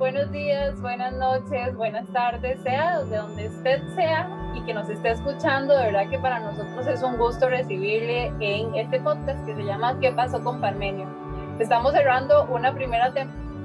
Buenos días, buenas noches, buenas tardes, sea de donde usted sea y que nos esté escuchando. De verdad que para nosotros es un gusto recibirle en este podcast que se llama ¿Qué pasó con Parmenio? Estamos cerrando una primera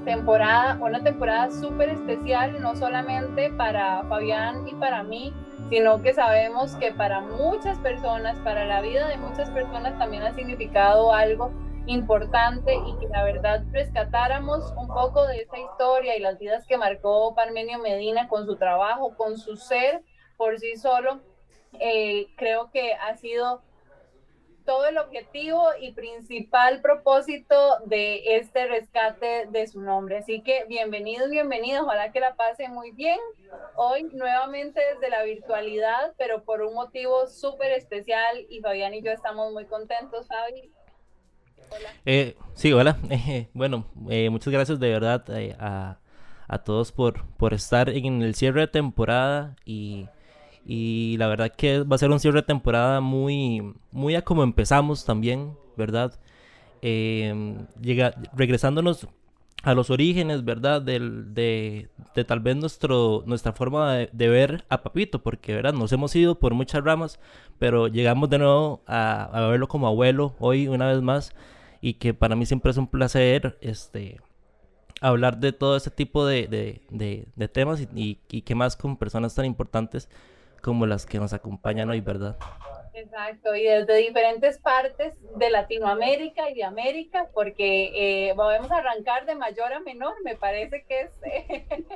temporada, una temporada súper especial, no solamente para Fabián y para mí, sino que sabemos que para muchas personas, para la vida de muchas personas también ha significado algo importante y que la verdad rescatáramos un poco de esa historia y las vidas que marcó Parmenio Medina con su trabajo, con su ser por sí solo, eh, creo que ha sido todo el objetivo y principal propósito de este rescate de su nombre. Así que bienvenidos, bienvenidos, ojalá que la pasen muy bien. Hoy nuevamente desde la virtualidad, pero por un motivo súper especial y Fabián y yo estamos muy contentos, Fabi. Eh, sí, hola. bueno, eh, muchas gracias de verdad eh, a, a, todos por, por estar en el cierre de temporada y y la verdad que va a ser un cierre de temporada muy, muy a como empezamos también, ¿verdad? Em, llega, regresándonos a los orígenes, ¿verdad? Del, de, de, tal vez nuestro, nuestra forma de, ver a Papito, porque, ¿verdad? Nos hemos ido por muchas ramas, pero llegamos de nuevo a, a verlo como abuelo hoy una vez más y que para mí siempre es un placer este, hablar de todo ese tipo de, de, de temas y, y, y que más con personas tan importantes como las que nos acompañan hoy, ¿verdad? Exacto, y desde diferentes partes de Latinoamérica y de América, porque eh, vamos a arrancar de mayor a menor, me parece que es eh,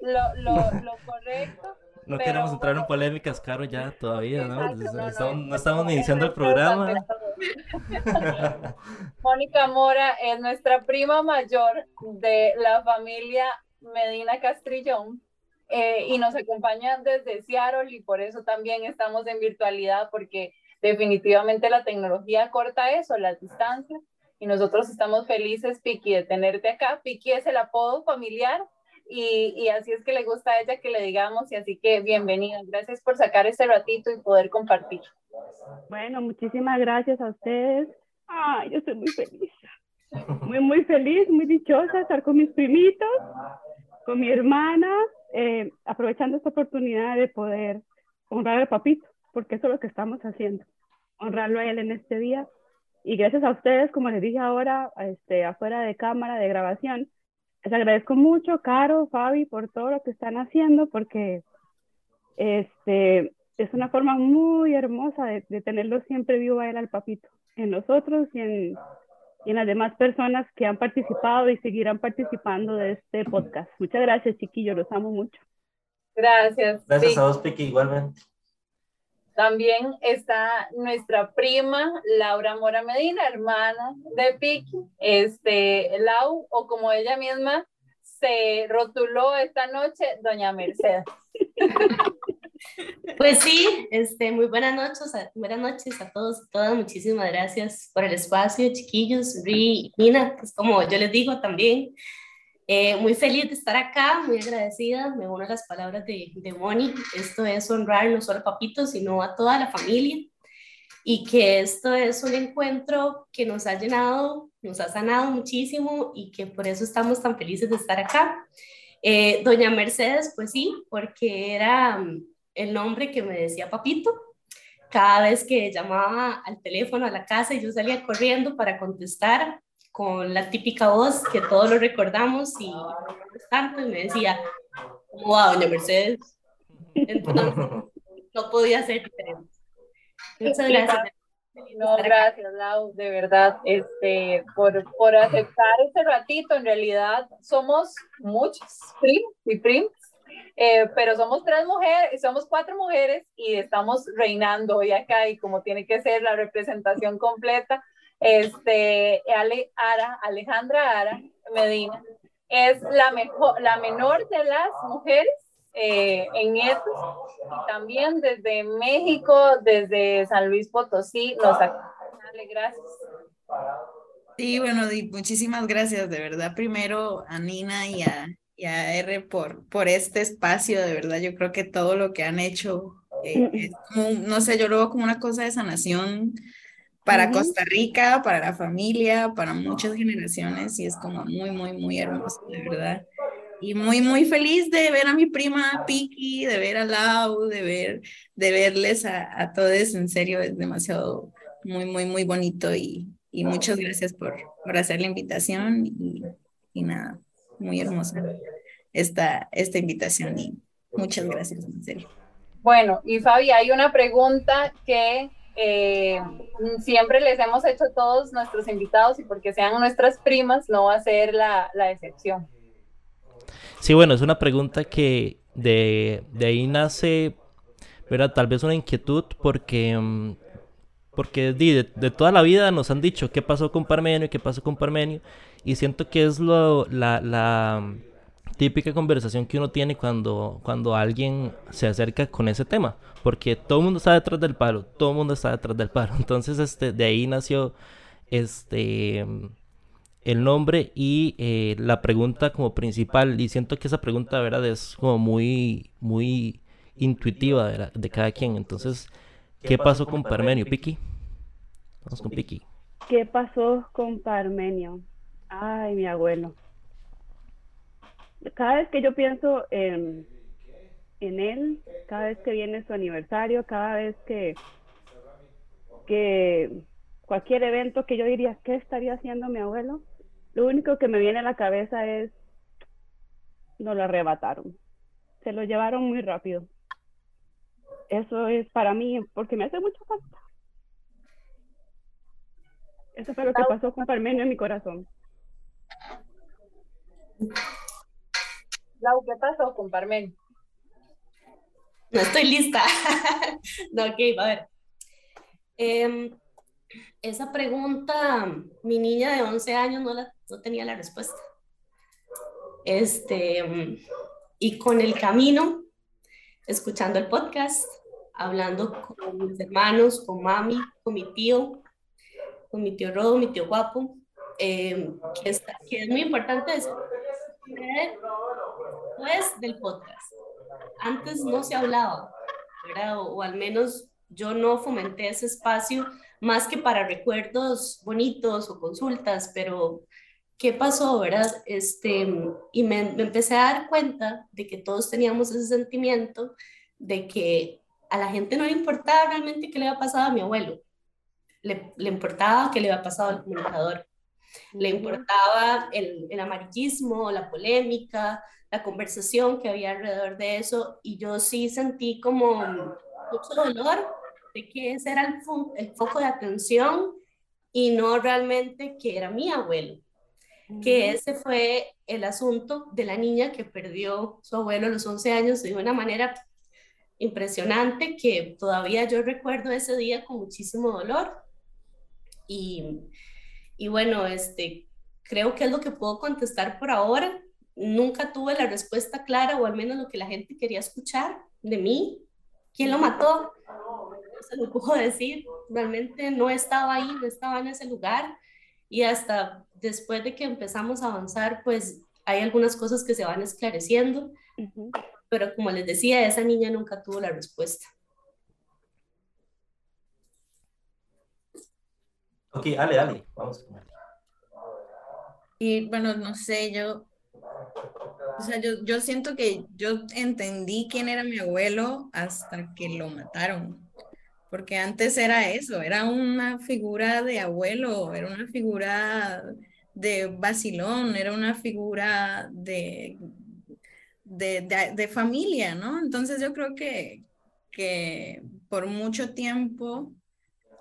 lo, lo, lo, correcto. No queremos entrar en polémicas, Caro, ya todavía, ¿no? no, estamos, iniciando el programa. Mónica Mora es nuestra prima mayor de la familia Medina Castrillón eh, y nos acompañan desde Seattle y por eso también estamos en virtualidad porque definitivamente la tecnología corta eso, las distancias y nosotros estamos felices, Piki, de tenerte acá. Piki es el apodo familiar y, y, así es que le gusta a ella que le digamos y así que bienvenida. Gracias por sacar este ratito y poder compartir. Bueno, muchísimas gracias a ustedes. Ay, yo estoy muy feliz. Muy, muy feliz, muy dichosa estar con mis primitos, con mi hermana, eh, aprovechando esta oportunidad de poder honrar al papito, porque eso es lo que estamos haciendo, honrarlo a él en este día. Y gracias a ustedes, como les dije ahora, este, afuera de cámara, de grabación, les agradezco mucho, Caro, Fabi, por todo lo que están haciendo, porque este, es una forma muy hermosa de, de tenerlo siempre vivo a él, al papito, en nosotros y en, y en las demás personas que han participado y seguirán participando de este podcast. Muchas gracias, chiquillos, los amo mucho. Gracias. Gracias a vos, Piqui, igualmente. También está nuestra prima Laura Mora Medina, hermana de Piqui, este, Lau, o como ella misma se rotuló esta noche, doña Mercedes. Pues sí, este, muy buenas noches, buenas noches a todos y todas. Muchísimas gracias por el espacio, chiquillos, Ri Nina, pues como yo les digo también. Eh, muy feliz de estar acá, muy agradecida. Me uno a las palabras de, de Moni. Esto es honrar no solo a Papito, sino a toda la familia. Y que esto es un encuentro que nos ha llenado, nos ha sanado muchísimo y que por eso estamos tan felices de estar acá. Eh, Doña Mercedes, pues sí, porque era el nombre que me decía papito. Cada vez que llamaba al teléfono a la casa yo salía corriendo para contestar con la típica voz que todos lo recordamos y tanto, y me decía, ¿cómo va, doña Mercedes? Entonces, no podía ser diferente. Muchas gracias. No, gracias, Lau, de verdad, este, por, por aceptar este ratito. En realidad, somos muchos primos y primas eh, pero somos tres mujeres, somos cuatro mujeres y estamos reinando hoy acá y como tiene que ser la representación completa, este, Ale, Ara, Alejandra Ara Medina es la, mejor, la menor de las mujeres eh, en esto y también desde México, desde San Luis Potosí, nos Ale, gracias. Sí, bueno, muchísimas gracias, de verdad, primero a Nina y a, y a R por, por este espacio, de verdad, yo creo que todo lo que han hecho Eh, no sé, yo lo veo como una cosa de sanación para Costa Rica, para la familia, para muchas generaciones y es como muy, muy, muy hermoso, de verdad. Y muy, muy feliz de ver a mi prima Piki, de ver a Lau, de, ver, de verles a, a todos, en serio, es demasiado, muy, muy, muy bonito y, y muchas gracias por, por hacer la invitación y, y nada, muy hermosa esta, esta invitación y muchas gracias, en serio. Bueno, y Fabi, hay una pregunta que eh, siempre les hemos hecho a todos nuestros invitados y porque sean nuestras primas no va a ser la, la excepción. Sí, bueno, es una pregunta que de, de ahí nace, ¿verdad? Tal vez una inquietud porque, mm, porque de, de, toda la vida nos han dicho qué pasó con Parmenio, qué pasó con Parmenio, y siento que es lo, la, la típica conversación que uno tiene cuando, cuando alguien se acerca con ese tema, porque todo el mundo está detrás del paro, todo el mundo está detrás del paro. Entonces, este, de ahí nació este el nombre y eh, la pregunta como principal. Y siento que esa pregunta, ¿verdad? Es como muy, muy intuitiva de, de cada quien. Entonces, ¿qué, pasó, con, Parmenio? Piki. Vamos con Piki. ¿Qué pasó con Parmenio? Ay, mi abuelo cada vez que yo pienso en, en él, cada vez que viene su aniversario, cada vez que, que cualquier evento que yo diría, ¿qué estaría haciendo mi abuelo? Lo único que me viene a la cabeza es, no lo arrebataron, se lo llevaron muy rápido. Eso es para mí, porque me hace mucha falta. Eso fue lo que pasó con Parmenio en mi corazón. Lau, ¿qué pasó con Parmen? No estoy lista. no, ok, a ver. Em, esa pregunta, mi niña de 11 años no, tenía la respuesta. Este, y con el camino, escuchando el podcast, hablando con mis hermanos, con mami, con mi tío, con mi tío Rodo, mi tío Guapo, em, que, que, es muy importante eso después del podcast. Antes no se hablaba, ¿verdad? O, al menos yo no fomenté ese espacio más que para recuerdos bonitos o consultas, pero ¿qué pasó, verdad? Este, y me, empecé a dar cuenta de que todos teníamos ese sentimiento de que a la gente no le importaba realmente qué le había pasado a mi abuelo, le, le importaba qué le había pasado al comunicador, le importaba el, el amarillismo, la polémica, la conversación que había alrededor de eso y yo sí sentí como mucho dolor de que ese era el, el foco de atención y no realmente que era mi abuelo, que ese fue el asunto de la niña que perdió su abuelo a los 11 años de una manera impresionante que todavía yo recuerdo ese día con muchísimo dolor y, y bueno, este, creo que es lo que puedo contestar por ahora nunca tuve la respuesta clara o al menos lo que la gente quería escuchar de mí. ¿Quién lo mató? No se lo puedo decir. Realmente no estaba ahí, no estaba en ese lugar. Y hasta después de que empezamos a avanzar, pues hay algunas cosas que se van esclareciendo. Pero como les decía, esa niña nunca tuvo la respuesta. Ok, dale, dale, vamos. Y bueno, no sé, yo o sea, yo, yo siento que yo entendí quién era mi abuelo hasta que lo mataron. Porque antes era eso, era una figura de abuelo, era una figura de vacilón, era una figura de, de, de, familia, ¿no? Entonces yo creo que, que por mucho tiempo,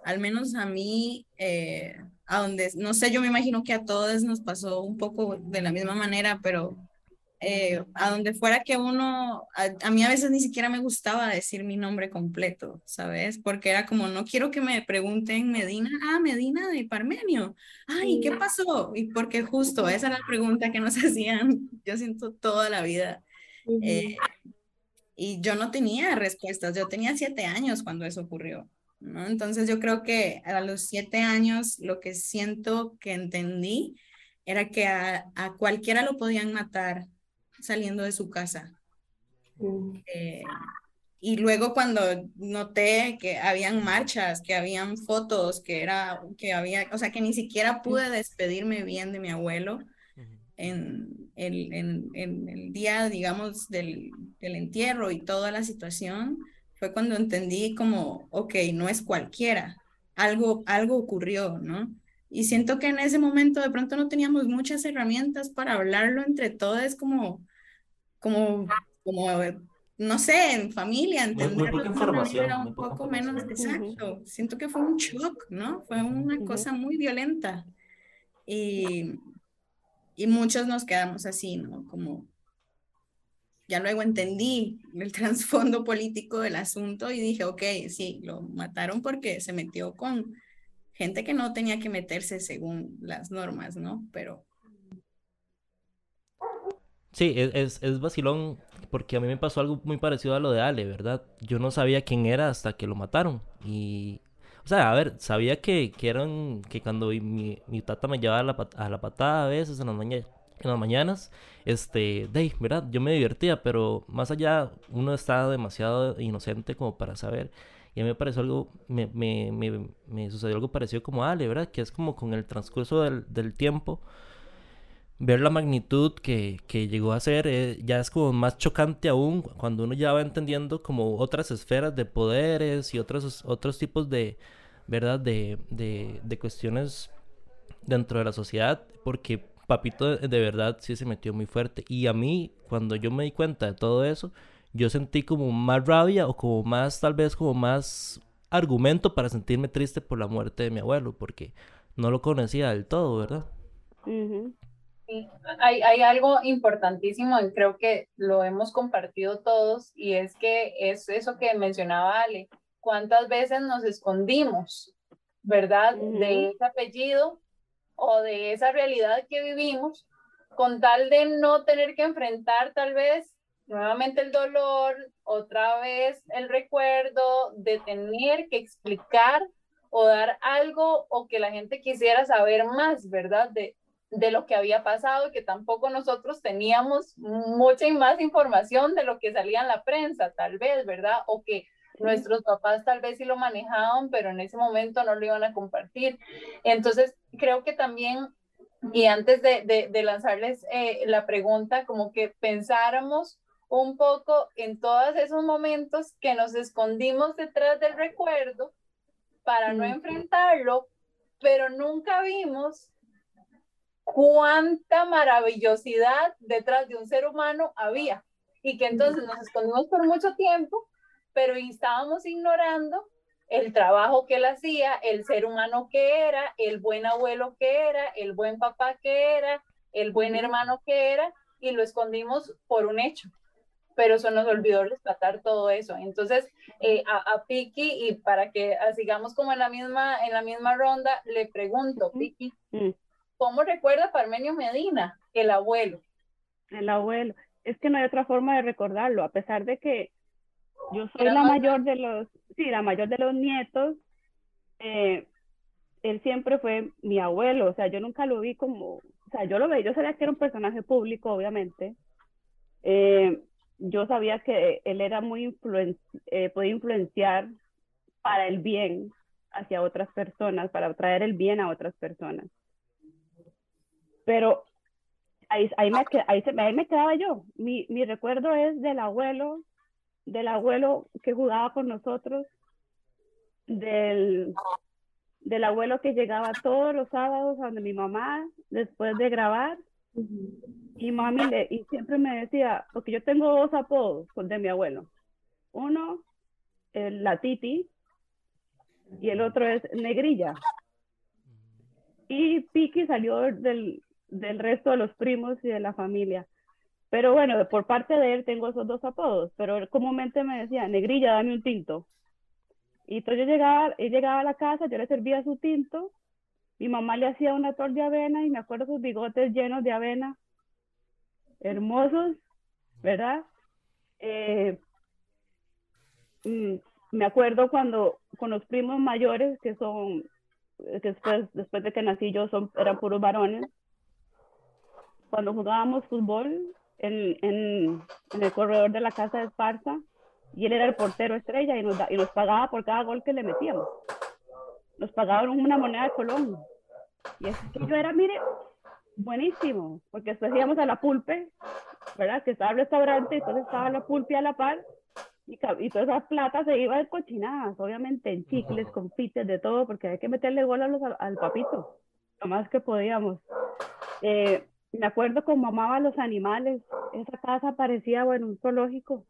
al menos a mí, eh, a donde, no sé, yo me imagino que a todos nos pasó un poco de la misma manera, pero eh, a donde fuera que uno, a, mí a veces ni siquiera me gustaba decir mi nombre completo, ¿sabes? Porque era como, no quiero que me pregunten Medina, ah, Medina de Parmenio, ay, ¿qué pasó? Y porque justo esa era la pregunta que nos hacían, yo siento toda la vida. Eh, y yo no tenía respuestas, yo tenía siete años cuando eso ocurrió. ¿No? Entonces yo creo que a los siete años lo que siento que entendí era que a, a cualquiera lo podían matar saliendo de su casa. Mm. Eh, y luego cuando noté que habían marchas, que habían fotos, que era, que había, o sea, que ni siquiera pude despedirme bien de mi abuelo en el, en, en el día, digamos, del, del, entierro y toda la situación, fue cuando entendí como, ok, no es cualquiera, algo, algo ocurrió, ¿no? Y siento que en ese momento de pronto no teníamos muchas herramientas para hablarlo entre todos, como, como, como no sé, en familia, entender muy, información, un poco menos exacto. Siento que fue un shock, ¿no? Fue una cosa muy violenta. Y, y muchos nos quedamos así, ¿no? Como ya luego entendí el trasfondo político del asunto y dije, ok, sí, lo mataron porque se metió con gente que no tenía que meterse según las normas, ¿no? Pero Sí, es, es, vacilón porque a mí me pasó algo muy parecido a lo de Ale, ¿verdad? Yo no sabía quién era hasta que lo mataron. Y, o sea, a ver, sabía que, que eran, que cuando mi, mi tata me llevaba a la, a la patada a veces en las, mañanas, en las mañanas, este, de, ¿verdad? Yo me divertía, pero más allá uno estaba demasiado inocente como para saber. Y a mí me pareció algo, me, me, me, me sucedió algo parecido como Ale, ¿verdad? Que es como con el transcurso del, del tiempo ver la magnitud que, que llegó a ser eh, ya es como más chocante aún cuando uno ya va entendiendo como otras esferas de poderes y otros, otros tipos de, ¿verdad? De, de, de cuestiones dentro de la sociedad, porque Papito de, verdad sí se metió muy fuerte. Y a mí, cuando yo me di cuenta de todo eso, yo sentí como más rabia o como más, tal vez como más argumento para sentirme triste por la muerte de mi abuelo, porque no lo conocía del todo, ¿verdad? hay, hay, algo importantísimo y creo que lo hemos compartido todos y es que es eso que mencionaba Ale, cuántas veces nos escondimos, ¿verdad? De ese apellido o de esa realidad que vivimos con tal de no tener que enfrentar tal vez nuevamente el dolor, otra vez el recuerdo, de tener que explicar o dar algo o que la gente quisiera saber más, ¿verdad? De, de lo que había pasado que tampoco nosotros teníamos mucha y más información de lo que salía en la prensa, tal vez, ¿verdad? O que nuestros papás tal vez sí lo manejaban, pero en ese momento no lo iban a compartir. Entonces, creo que también, y antes de, de, lanzarles eh, la pregunta, como que pensáramos un poco en todos esos momentos que nos escondimos detrás del recuerdo para no enfrentarlo, pero nunca vimos cuánta maravillosidad detrás de un ser humano había y que entonces nos escondimos por mucho tiempo, pero estábamos ignorando el trabajo que él hacía, el ser humano que era, el buen abuelo que era, el buen papá que era, el buen hermano que era, y lo escondimos por un hecho. Pero se nos olvidó rescatar todo eso. Entonces, eh, a, a, Piki, y para que sigamos como en la misma, en la misma ronda, le pregunto, Piki, mm. ¿Cómo recuerda Parmenio Medina, el abuelo? El abuelo. Es que no hay otra forma de recordarlo, a pesar de que yo soy la mayor de los, sí, la mayor de los nietos, eh, él siempre fue mi abuelo, o sea, yo nunca lo vi como, o sea, yo lo veía, yo sabía que era un personaje público, obviamente. Eh, yo sabía que él era muy influen eh, podía influenciar para el bien hacia otras personas, para traer el bien a otras personas. Pero ahí, ahí, me, ahí, se, ahí me quedaba yo. Mi, mi recuerdo es del abuelo, del abuelo que jugaba con nosotros, del, del abuelo que llegaba todos los sábados a donde mi mamá, después de grabar, y mami le, y siempre me decía, porque yo tengo dos apodos de mi abuelo. Uno, el, la Titi, y el otro es Negrilla. Y Piki salió del, del resto de los primos y de la familia. Pero bueno, por parte de él tengo esos dos apodos, pero él comúnmente me decía, negrilla, dame un tinto. Y entonces yo llegaba, él llegaba a la casa, yo le servía su tinto, mi mamá le hacía una torta de avena y me acuerdo sus bigotes llenos de avena, hermosos, ¿verdad? Eh, mm, me acuerdo cuando con los primos mayores, que son, que después, después de que nací yo, son, eran puros varones, cuando jugábamos fútbol en, en, en, el corredor de la casa de Esparza, y él era el portero estrella y nos, y nos pagaba por cada gol que le metíamos. Nos pagaban una moneda de Colón. Y es que yo era, mire, buenísimo, porque después íbamos a la pulpe, ¿verdad? Que estaba el restaurante, entonces estaba la pulpe a la par y, y toda esa plata se iba de cochinadas, obviamente en chicles, confites, de todo, porque hay que meterle gol a los, al papito, lo más que podíamos. Eh, me acuerdo cómo amaba a los animales, esa casa parecía, bueno, un zoológico.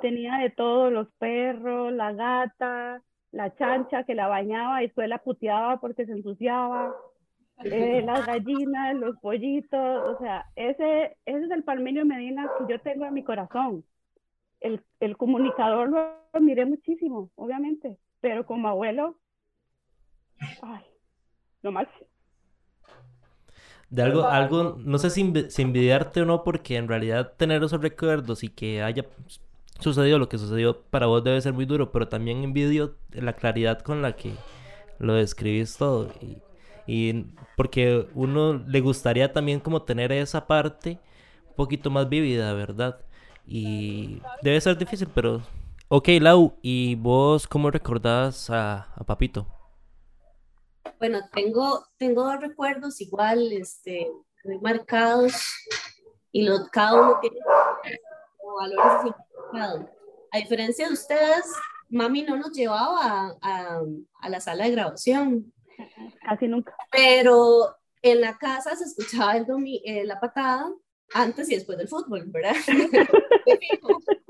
Tenía de todo, los perros, la gata, la chancha que la bañaba y después la puteaba porque se ensuciaba, eh, las gallinas, los pollitos, o sea, ese, ese es el Palmenio Medina que yo tengo en mi corazón. El, el comunicador lo, miré muchísimo, obviamente, pero como abuelo, ay, lo más de algo, algo, no sé si, envidiarte o no, porque en realidad tener esos recuerdos y que haya sucedido lo que sucedió para vos debe ser muy duro, pero también envidio la claridad con la que lo describís todo. Y, y porque uno le gustaría también como tener esa parte un poquito más vívida, ¿verdad? Y debe ser difícil, pero... Ok, Lau, ¿y vos cómo recordás a, a Papito? Bueno, tengo, tengo dos recuerdos igual, este, muy marcados, y los, cada uno tiene valores significados. A diferencia de ustedes, mami no nos llevaba a, a, la sala de grabación. Casi nunca. Pero en la casa se escuchaba el eh, la patada antes y después del fútbol, ¿verdad?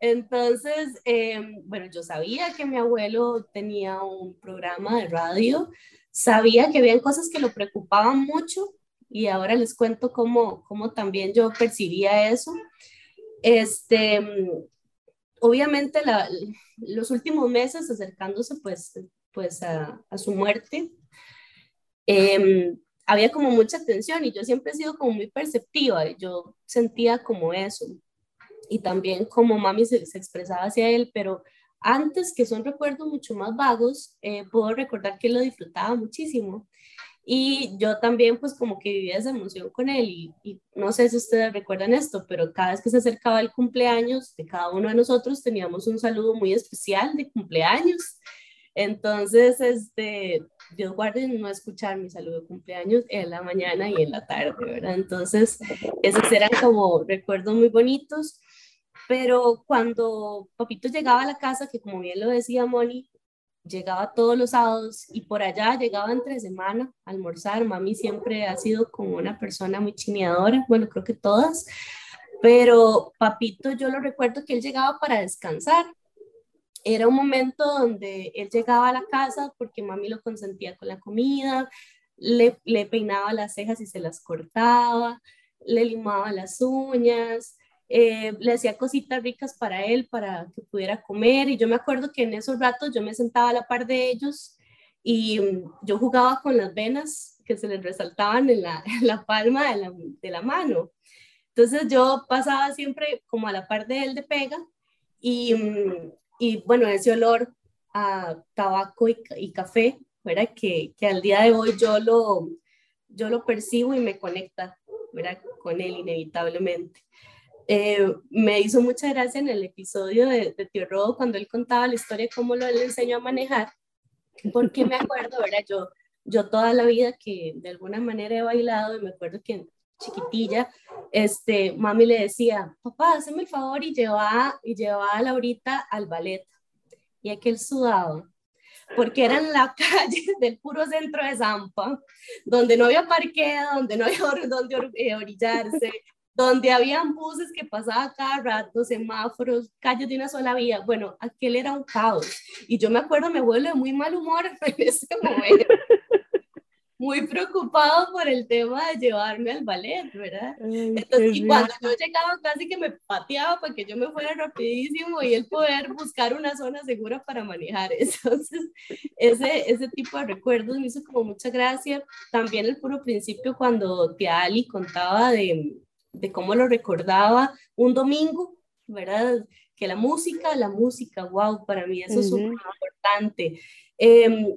Entonces, em, bueno, yo sabía que mi abuelo tenía un programa de radio, sabía que habían cosas que lo preocupaban mucho y ahora les cuento cómo, cómo también yo percibía eso. Este, obviamente los últimos meses acercándose pues, pues a, su muerte, em, había como mucha tensión y yo siempre he sido como muy perceptiva, yo sentía como eso y también como mami se, expresaba hacia él, pero antes, que son recuerdos mucho más vagos, eh, puedo recordar que lo disfrutaba muchísimo. Y yo también pues como que vivía esa emoción con él y, y, no sé si ustedes recuerdan esto, pero cada vez que se acercaba el cumpleaños de cada uno de nosotros teníamos un saludo muy especial de cumpleaños. Entonces, este, Dios guarde no escuchar mi saludo de cumpleaños en la mañana y en la tarde, ¿verdad? Entonces, esos eran como recuerdos muy bonitos. Pero cuando Papito llegaba a la casa, que como bien lo decía Moni, llegaba todos los sábados y por allá llegaba entre semana a almorzar. Mami siempre ha sido como una persona muy chineadora, bueno, creo que todas, pero Papito yo lo recuerdo que él llegaba para descansar. Era un momento donde él llegaba a la casa porque mami lo consentía con la comida, le, le peinaba las cejas y se las cortaba, le limaba las uñas, eh, le hacía cositas ricas para él, para que pudiera comer. Y yo me acuerdo que en esos ratos yo me sentaba a la par de ellos y mm, yo jugaba con las venas que se les resaltaban en la, palma de la, de la, mano. Entonces yo pasaba siempre como a la par de él de pega y, mm, y bueno, ese olor a tabaco y, y café, ¿verdad? Que, que, al día de hoy yo lo, yo lo percibo y me conecta ¿verdad? con él inevitablemente. Eh, me hizo mucha gracia en el episodio de, de, Tío Rodo cuando él contaba la historia, cómo lo le enseñó a manejar, porque me acuerdo, ¿verdad? Yo, yo toda la vida que de alguna manera he bailado y me acuerdo que chiquitilla, este, mami le decía, papá, hazme el favor y lleva, y lleva a Laurita al ballet. Y aquel sudado, porque era en la calle del puro centro de Zampa, donde no había parqueo, donde no había donde eh, orillarse, donde habían buses que pasaban cada rato, semáforos, calles de una sola vía. Bueno, aquel era un caos. Y yo me acuerdo, me vuelve muy mal humor en ese momento. muy preocupado por el tema de llevarme al ballet, ¿verdad? Entonces, y cuando yo llegaba casi que me pateaba para que yo me fuera rapidísimo y él poder buscar una zona segura para manejar. Entonces, ese, ese tipo de recuerdos me hizo como mucha gracia. También el puro principio cuando Tia Ali contaba de, de cómo lo recordaba un domingo, ¿verdad? Que la música, la música, wow, para mí eso es súper importante. Em,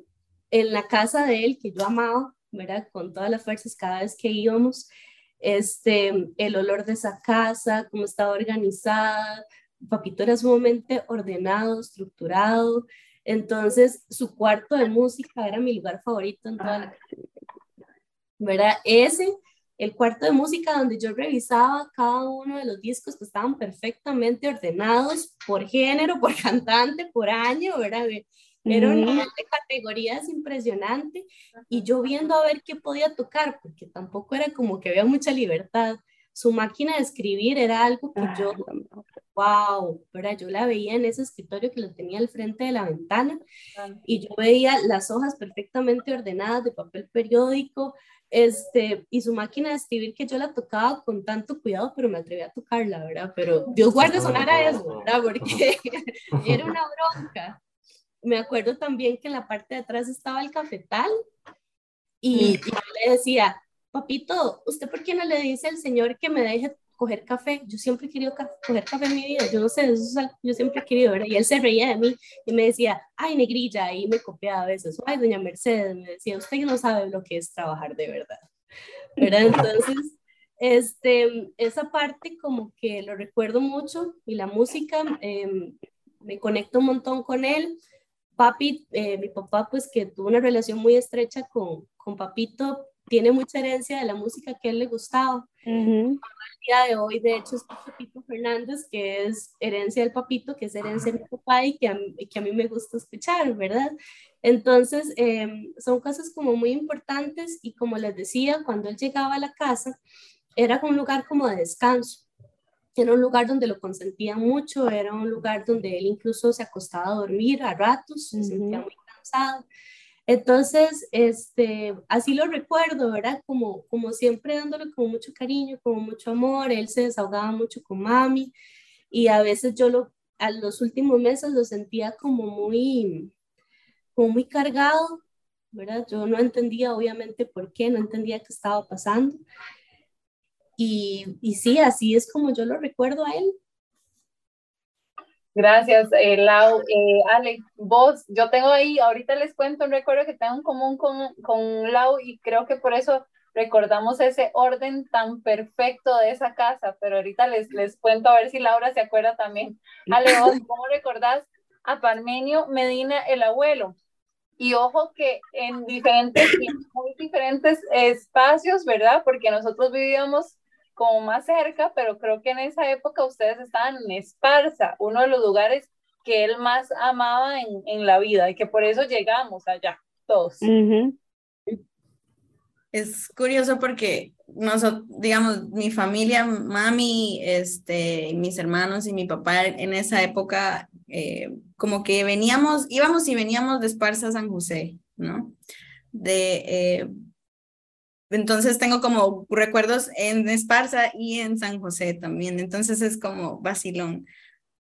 en la casa de él, que yo amaba, ¿verdad? Con todas las fuerzas cada vez que íbamos, este, el olor de esa casa, cómo estaba organizada, papito era sumamente ordenado, estructurado, entonces su cuarto de música era mi lugar favorito en toda la casa. ¿Verdad? Ese, el cuarto de música donde yo revisaba cada uno de los discos que estaban perfectamente ordenados por género, por cantante, por año, ¿verdad? Era un nivel de categorías impresionante y yo viendo a ver qué podía tocar, porque tampoco era como que había mucha libertad. Su máquina de escribir era algo que yo, wow, ¿verdad? yo la veía en ese escritorio que lo tenía al frente de la ventana y yo veía las hojas perfectamente ordenadas de papel periódico, este, y su máquina de escribir que yo la tocaba con tanto cuidado, pero me atreví a tocarla, ¿verdad? Pero Dios guarde sonara eso, ¿verdad? Porque era una bronca me acuerdo también que en la parte de atrás estaba el cafetal y, yo le decía, papito, ¿usted por qué no le dice al señor que me deje coger café? Yo siempre he querido coger café en mi vida, yo no sé, eso es yo siempre he querido, ¿verdad? Y él se reía de mí y me decía, ay, negrilla, y me copiaba a veces, ay, doña Mercedes, me decía, usted no sabe lo que es trabajar de verdad, ¿verdad? Entonces, este, esa parte como que lo recuerdo mucho y la música, em, me conecto un montón con él papi, eh, mi papá, pues que tuvo una relación muy estrecha con, con papito, tiene mucha herencia de la música que a él le gustaba. El día de hoy, de hecho, es Papito Fernández, que es herencia del papito, que es herencia de mi papá y que a, que a mí me gusta escuchar, ¿verdad? Entonces, em, son cosas como muy importantes y como les decía, cuando él llegaba a la casa, era un lugar como de descanso. Era un lugar donde lo consentían mucho, era un lugar donde él incluso se acostaba a dormir a ratos, se sentía muy cansado. Entonces, este, así lo recuerdo, ¿verdad? Como, como siempre dándole con mucho cariño, con mucho amor, él se desahogaba mucho con mami y a veces yo lo, a los últimos meses lo sentía como muy, como muy cargado, ¿verdad? Yo no entendía obviamente por qué, no entendía qué estaba pasando. Y, y sí, así es como yo lo recuerdo a él. Gracias, eh, Lau. Eh, Ale, vos, yo tengo ahí, ahorita les cuento un recuerdo que tengo en común con, con Lau y creo que por eso recordamos ese orden tan perfecto de esa casa, pero ahorita les, les cuento a ver si Laura se acuerda también. Ale, vos, ¿cómo recordás a Parmenio Medina, el abuelo? Y ojo que en diferentes, muy diferentes espacios, ¿verdad? Porque nosotros vivíamos como más cerca, pero creo que en esa época ustedes estaban en Esparza, uno de los lugares que él más amaba en, en la vida y que por eso llegamos allá, todos. Es curioso porque nosotros, digamos, mi familia, mami, este, mis hermanos y mi papá en esa época, eh, como que veníamos, íbamos y veníamos de Esparza a San José, ¿no? De, eh, entonces tengo como recuerdos en Esparza y en San José también. Entonces es como vacilón.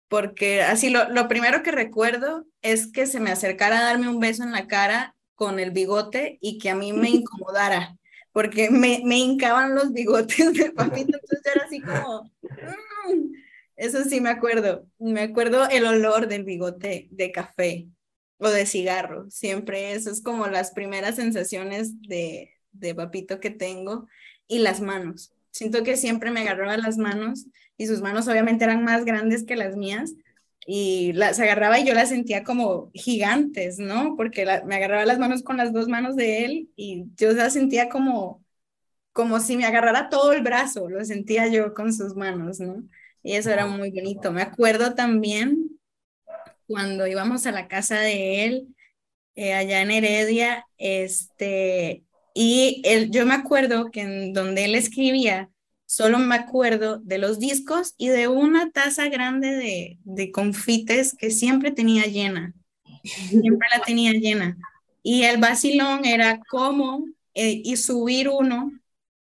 Porque así lo, lo primero que recuerdo es que se me acercara a darme un beso en la cara con el bigote y que a mí me incomodara, porque me, me hincaban los bigotes de papito, entonces era así como, mm". eso sí me acuerdo, me acuerdo el olor del bigote de café o de cigarro, siempre eso es como las primeras sensaciones de, de papito que tengo y las manos. Siento que siempre me agarraba las manos y sus manos obviamente eran más grandes que las mías y las agarraba y yo las sentía como gigantes, ¿no? Porque me agarraba las manos con las dos manos de él y yo las sentía como como si me agarrara todo el brazo, lo sentía yo con sus manos, ¿no? Y eso era muy bonito. Me acuerdo también cuando íbamos a la casa de él, eh, allá en Heredia, este, y él, yo me acuerdo que en donde él escribía, solo me acuerdo de los discos y de una taza grande de, de confites que siempre tenía llena. Siempre la tenía llena. Y el vacilón era cómo eh, y subir uno,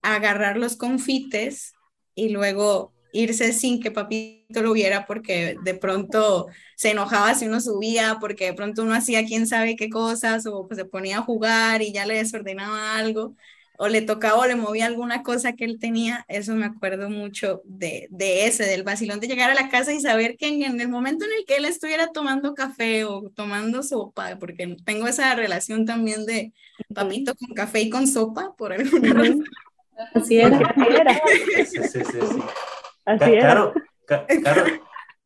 agarrar los confites y luego irse sin que papito lo viera porque de pronto se enojaba si uno subía, porque de pronto uno hacía quién sabe qué cosas o pues se ponía a jugar y ya le desordenaba algo o le tocaba o le movía alguna cosa que él tenía, eso me acuerdo mucho de, de ese, del vacilón de llegar a la casa y saber que en, el momento en el que él estuviera tomando café o tomando sopa, porque tengo esa relación también de papito con café y con sopa, por alguna razón. Así era. Sí, sí, sí, sí. Así Claro, claro,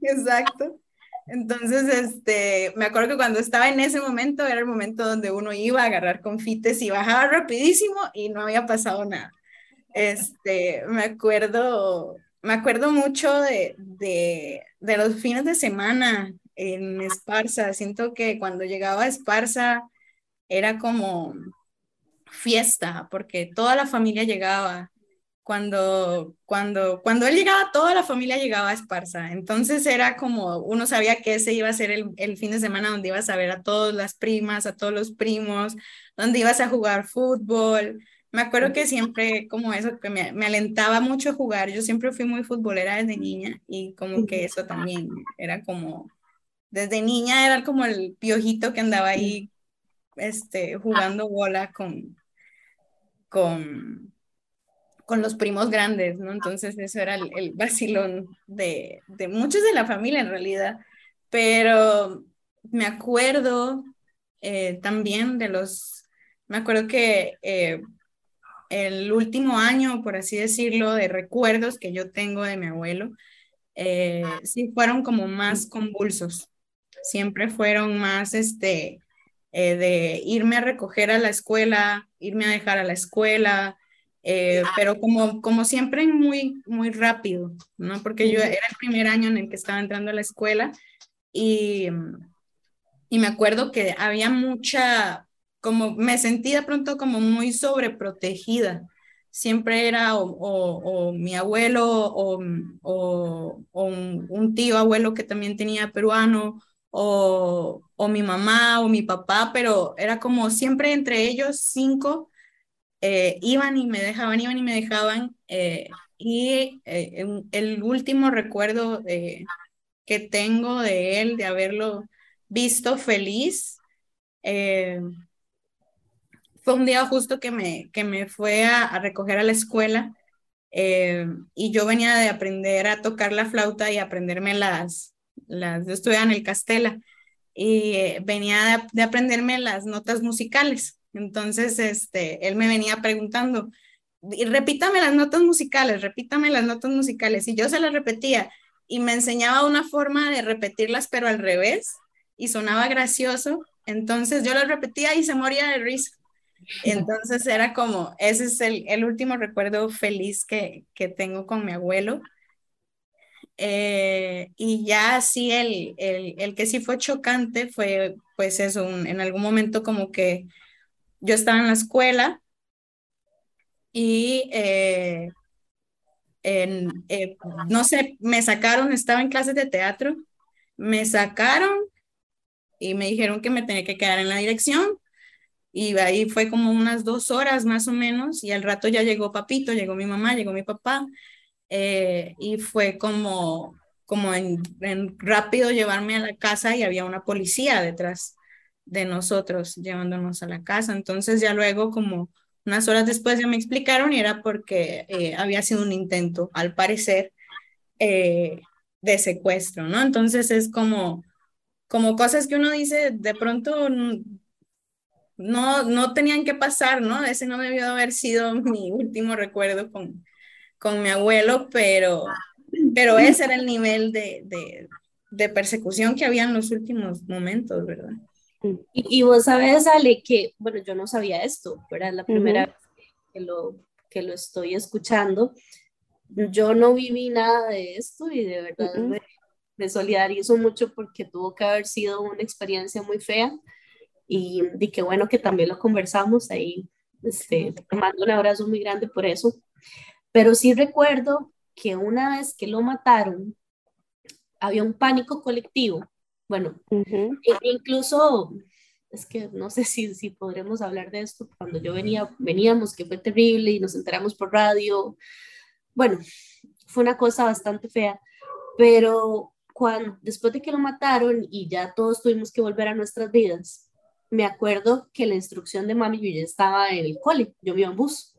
exacto. Entonces, este, me acuerdo que cuando estaba en ese momento era el momento donde uno iba a agarrar confites y bajaba rapidísimo y no había pasado nada. Este, me acuerdo, me acuerdo mucho de, de, de los fines de semana en Esparza. Siento que cuando llegaba a Esparza era como fiesta, porque toda la familia llegaba cuando, cuando, cuando él llegaba, toda la familia llegaba a Esparza. Entonces era como, uno sabía que ese iba a ser el, el, fin de semana donde ibas a ver a todas las primas, a todos los primos, donde ibas a jugar fútbol. Me acuerdo que siempre como eso, que me, me alentaba mucho a jugar. Yo siempre fui muy futbolera desde niña y como que eso también era como, desde niña era como el piojito que andaba ahí este, jugando bola con, con, con los primos grandes, ¿no? Entonces eso era el, el vacilón de, de, muchos de la familia en realidad, pero me acuerdo eh, también de los, me acuerdo que eh, el último año, por así decirlo, de recuerdos que yo tengo de mi abuelo, eh, sí fueron como más convulsos, siempre fueron más, este, de irme a recoger a la escuela, irme a dejar a la escuela, eh, pero como, como siempre muy, muy rápido, ¿no? Porque yo era el primer año en el que estaba entrando a la escuela y, y me acuerdo que había mucha, como me sentí de pronto como muy sobreprotegida. Siempre era o, o, mi abuelo o, o un, un, tío abuelo que también tenía peruano o, mi mamá o mi papá, pero era como siempre entre ellos cinco eh, iban y me dejaban, iban y me dejaban. Eh, y eh, el último recuerdo que tengo de él, de haberlo visto feliz, fue un día justo que me, que me fue a, recoger a la escuela y yo venía de aprender a tocar la flauta y aprenderme las, las, yo estudiaba en el Castela y venía de aprenderme las notas musicales. Entonces, este, él me venía preguntando, y repítame las notas musicales, repítame las notas musicales. Y yo se las repetía y me enseñaba una forma de repetirlas, pero al revés, y sonaba gracioso. Entonces yo las repetía y se moría de risa. Entonces era como, ese es el, el último recuerdo feliz que, que, tengo con mi abuelo. Eh, y ya así el, el, el, que sí fue chocante fue pues eso, un, en algún momento como que yo estaba en la escuela y eh, eh, no sé, me sacaron, estaba en clases de teatro, me sacaron y me dijeron que me tenía que quedar en la dirección y ahí fue como unas dos horas más o menos y al rato ya llegó papito, llegó mi mamá, llegó mi papá eh, y fue como, como en rápido llevarme a la casa y había una policía detrás de nosotros llevándonos a la casa. Entonces ya luego como unas horas después ya me explicaron y era porque eh, había sido un intento, al parecer, eh, de secuestro, ¿no? Entonces es como, como cosas que uno dice, de pronto no, no tenían que pasar, ¿no? Ese no debió haber sido mi último recuerdo con, con mi abuelo, pero, pero ese era el nivel de, de, de persecución que había en los últimos momentos, ¿verdad? Y, vos sabes, Ale, que, bueno, yo no sabía esto, pero es la primera vez que lo, que lo estoy escuchando. Yo no viví nada de esto y de verdad me, solidarizo mucho porque tuvo que haber sido una experiencia muy fea y, y qué bueno que también lo conversamos ahí. Este, te mando un abrazo muy grande por eso. Pero sí recuerdo que una vez que lo mataron, había un pánico colectivo bueno, e incluso, es que no sé si, si podremos hablar de esto, cuando yo venía, veníamos, que fue terrible y nos enteramos por radio, bueno, fue una cosa bastante fea, pero cuando, después de que lo mataron y ya todos tuvimos que volver a nuestras vidas, me acuerdo que la instrucción de mami, yo ya estaba en el cole, yo iba en bus,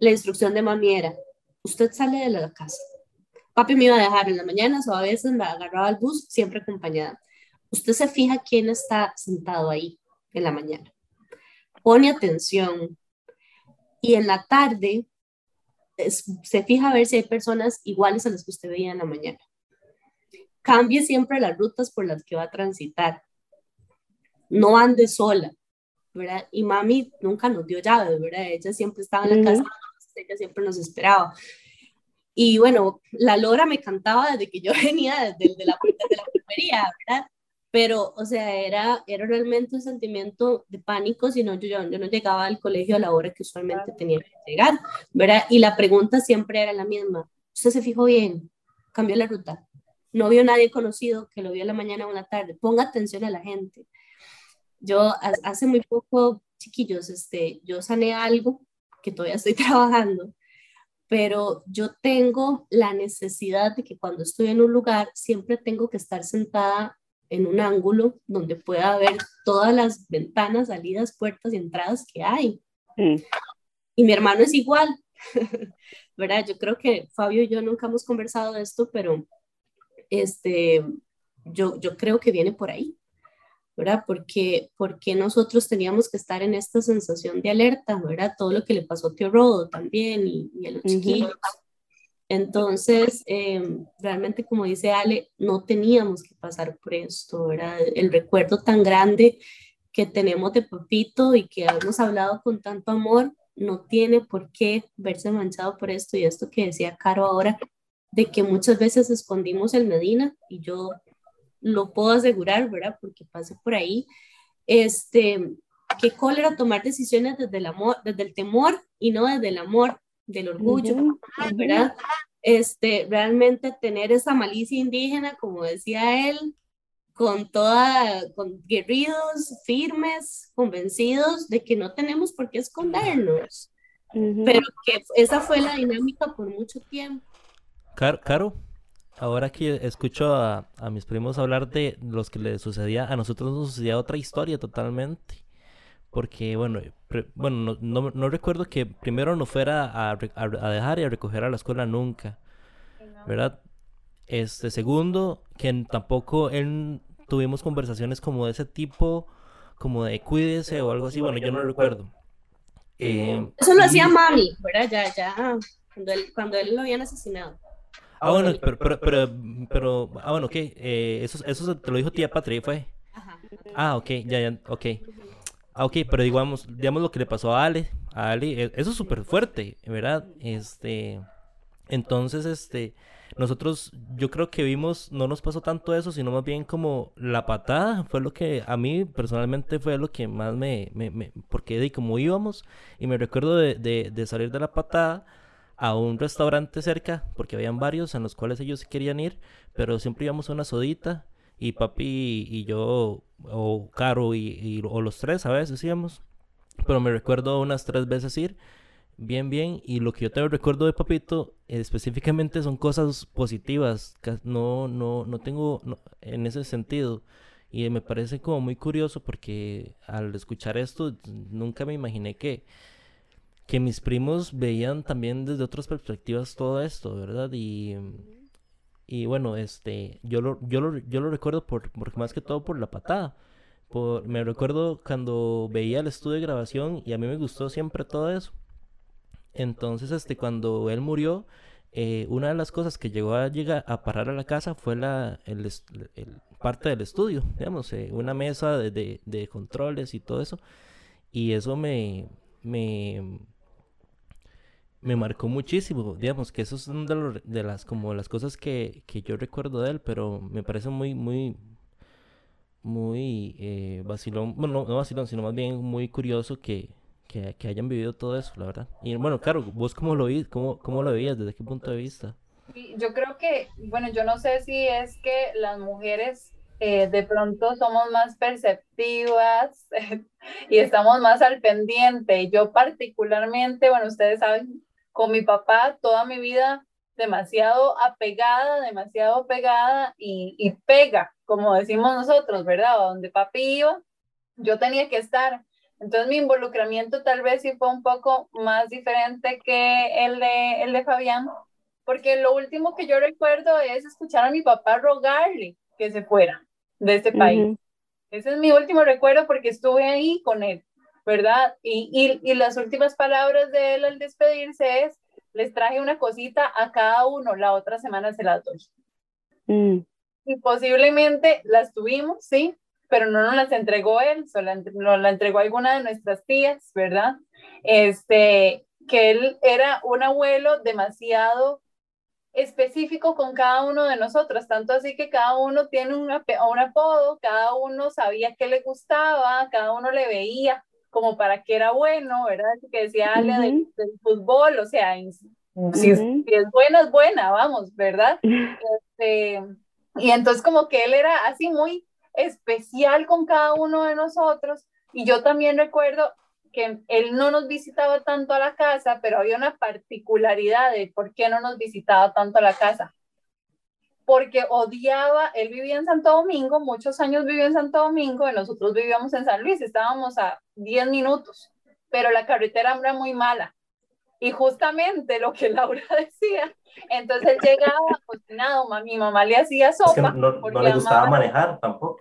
la instrucción de mami era, usted sale de la casa, papi me iba a dejar en la mañana o a veces me agarraba al bus, siempre acompañada usted se fija quién está sentado ahí en la mañana. Pone atención y en la tarde se fija a ver si hay personas iguales a las que usted veía en la mañana. cambie siempre las rutas por las que va a transitar. No ande sola, ¿verdad? Y mami nunca nos dio llaves, ¿verdad? Ella siempre estaba en la casa, ella siempre nos esperaba. Y bueno, la lora me cantaba desde que yo venía desde, la, desde la primería, ¿verdad? Pero, o sea, era, era realmente un sentimiento de pánico, si no, yo, yo no llegaba al colegio a la hora que usualmente tenía que llegar, ¿verdad? Y la pregunta siempre era la misma, ¿usted se fijó bien? ¿Cambió la ruta? ¿No vio nadie conocido que lo vio en la mañana o en la tarde? Ponga atención a la gente. Yo hace muy poco, chiquillos, este, yo sané algo que todavía estoy trabajando, pero yo tengo la necesidad de que cuando estoy en un lugar siempre tengo que estar sentada en un ángulo donde pueda ver todas las ventanas, salidas, puertas y entradas que hay. Mm. Y mi hermano es igual, ¿verdad? Yo creo que Fabio y yo nunca hemos conversado de esto, pero este, yo, yo creo que viene por ahí, ¿verdad? Porque, porque nosotros teníamos que estar en esta sensación de alerta, ¿verdad? Todo lo que le pasó a Tío Rodo también y, a los chiquillos. Entonces, em, realmente, como dice Ale, no teníamos que pasar por esto, ¿verdad? El recuerdo tan grande que tenemos de Papito y que hemos hablado con tanto amor, no tiene por qué verse manchado por esto. Y esto que decía Caro ahora, de que muchas veces escondimos el Medina, y yo lo puedo asegurar, ¿verdad? Porque pasé por ahí. Este, qué cólera tomar decisiones desde el amor, desde el temor y no desde el amor del orgullo, ¿verdad? Este, realmente tener esa malicia indígena, como decía él, con toda, con guerridos, firmes, convencidos de que no tenemos por qué escondernos, pero que esa fue la dinámica por mucho tiempo. Caro, ahora que escucho a, a, mis primos hablar de los que les sucedía, a nosotros nos sucedía otra historia totalmente porque bueno, bueno no, no, recuerdo que primero no fuera a, a, dejar y a recoger a la escuela nunca, ¿verdad? Este segundo, que tampoco él tuvimos conversaciones como de ese tipo, como de cuídese o algo así, bueno, yo no recuerdo. Eh, Eso lo hacía mami, ¿verdad? Ya, ya, cuando él, cuando él lo habían asesinado. Ah, bueno, pero, pero, pero, pero ah, bueno, ok, eh, eso, eso te lo dijo tía Patria, ¿fue? Ajá. Ah, ok, ya, ya, ok. Ah, ok, pero digamos, digamos lo que le pasó a Ale, a Ale, e, eso es súper fuerte, ¿verdad? Este, entonces, este, nosotros, yo creo que vimos, no nos pasó tanto eso, sino más bien como la patada, fue lo que a mí personalmente fue lo que más me, me, me porque de como íbamos, y me recuerdo de, de, de salir de la patada a un restaurante cerca, porque habían varios en los cuales ellos querían ir, pero siempre íbamos a una sodita, y papi y yo, o Caro y, o los tres a veces íbamos. Pero me recuerdo unas tres veces ir, bien, bien. Y lo que yo tengo recuerdo de papito específicamente son cosas positivas. No, no, no tengo en ese sentido. Y me parece como muy curioso porque al escuchar esto nunca me imaginé que, que mis primos veían también desde otras perspectivas todo esto, ¿verdad? Y y bueno, este, yo lo, yo lo, yo lo recuerdo por, más que todo por la patada. Por, me recuerdo cuando veía el estudio de grabación y a mí me gustó siempre todo eso. Entonces, este, cuando él murió, eh, una de las cosas que llegó a llegar a parar a la casa fue la el, parte del estudio, digamos, eh, una mesa de, de, de, controles y todo eso. Y eso me, me, me marcó muchísimo, digamos que eso es una de, de, las como las cosas que, que, yo recuerdo de él, pero me parece muy, muy, muy eh, vacilón, bueno, no, vacilón, sino más bien muy curioso que, que, que, hayan vivido todo eso, la verdad. Y bueno, claro, vos cómo lo vi, cómo, cómo lo veías, desde qué punto de vista. Yo creo que, bueno, yo no sé si es que las mujeres eh, de pronto somos más perceptivas y estamos más al pendiente. Yo particularmente, bueno, ustedes saben con mi papá toda mi vida demasiado apegada, demasiado pegada y, y pega, como decimos nosotros, ¿verdad? Donde papi iba, yo tenía que estar. Entonces mi involucramiento tal vez sí fue un poco más diferente que el de, el de Fabián, porque lo último que yo recuerdo es escuchar a mi papá rogarle que se fuera de este país. Ese es mi último recuerdo porque estuve ahí con él. ¿Verdad? Y, y, las últimas palabras de él al despedirse es, les traje una cosita a cada uno, la otra semana se las doy. Mm. y posiblemente las tuvimos, sí, pero no nos las entregó él, solo nos la entregó alguna de nuestras tías, ¿verdad? Este, que él era un abuelo demasiado específico con cada uno de nosotros, tanto así que cada uno tiene un, un apodo, cada uno sabía qué le gustaba, cada uno le veía como para qué era bueno, ¿verdad? Que decía Ale del, fútbol, o sea, si, es, buena, es buena, vamos, ¿verdad? Este, y entonces como que él era así muy especial con cada uno de nosotros, y yo también recuerdo que él no nos visitaba tanto a la casa, pero había una particularidad de por qué no nos visitaba tanto a la casa. Porque odiaba, él vivía en Santo Domingo, muchos años vivió en Santo Domingo, y nosotros vivíamos en San Luis, estábamos a 10 minutos, pero la carretera era muy mala. Y justamente lo que Laura decía, entonces él llegaba cocinado, mi mamá le hacía sopa. no, no, le gustaba manejar tampoco.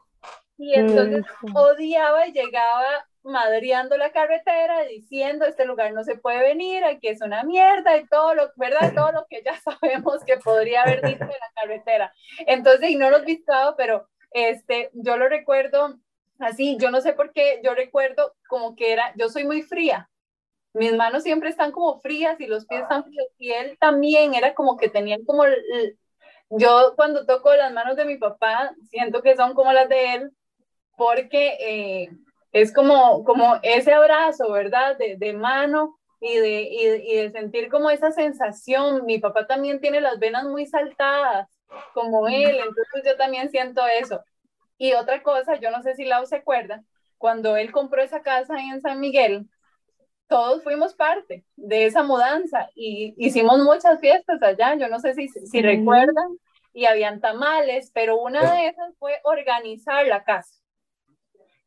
Y entonces odiaba y llegaba madreando la carretera, diciendo este lugar no se puede venir, aquí es una mierda y todo lo, ¿verdad? Todo lo que ya sabemos que podría haber dicho en la carretera. Entonces, y no lo he visto, pero este, yo lo recuerdo así, yo no sé por qué, yo recuerdo como que era, yo soy muy fría, mis manos siempre están como frías y los pies están fríos, y él también era como que tenían como, yo cuando toco las manos de mi papá, siento que son como las de él, porque... Eh, es como, como ese abrazo, ¿verdad? De, de mano y de, y, de sentir como esa sensación. Mi papá también tiene las venas muy saltadas, como él, entonces yo también siento eso. Y otra cosa, yo no sé si Lau se acuerda, cuando él compró esa casa en San Miguel, todos fuimos parte de esa mudanza y hicimos muchas fiestas allá, yo no sé si, si recuerdan, y habían tamales, pero una de esas fue organizar la casa.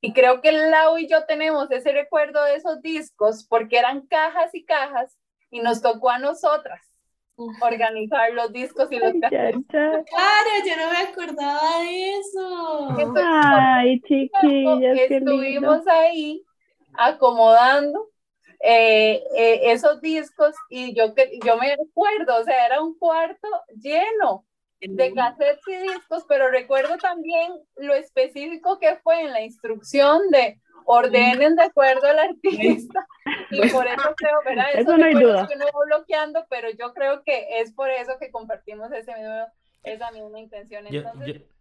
Y creo que Lau y yo tenemos ese recuerdo de esos discos porque eran cajas y cajas y nos tocó a nosotras organizar los discos y los cajas. Claro, yo no me acordaba de eso. Ay, chiquillas, Estuvimos ahí acomodando eh, eh, esos discos y yo, yo me acuerdo, o sea, era un cuarto lleno de cassettes y discos, pero recuerdo también lo específico que fue en la instrucción de ordenen de acuerdo al artista y por eso creo, ¿verdad? Eso, no hay duda. Que no bloqueando, pero yo creo que es por eso que compartimos ese mismo, esa misma intención. yo,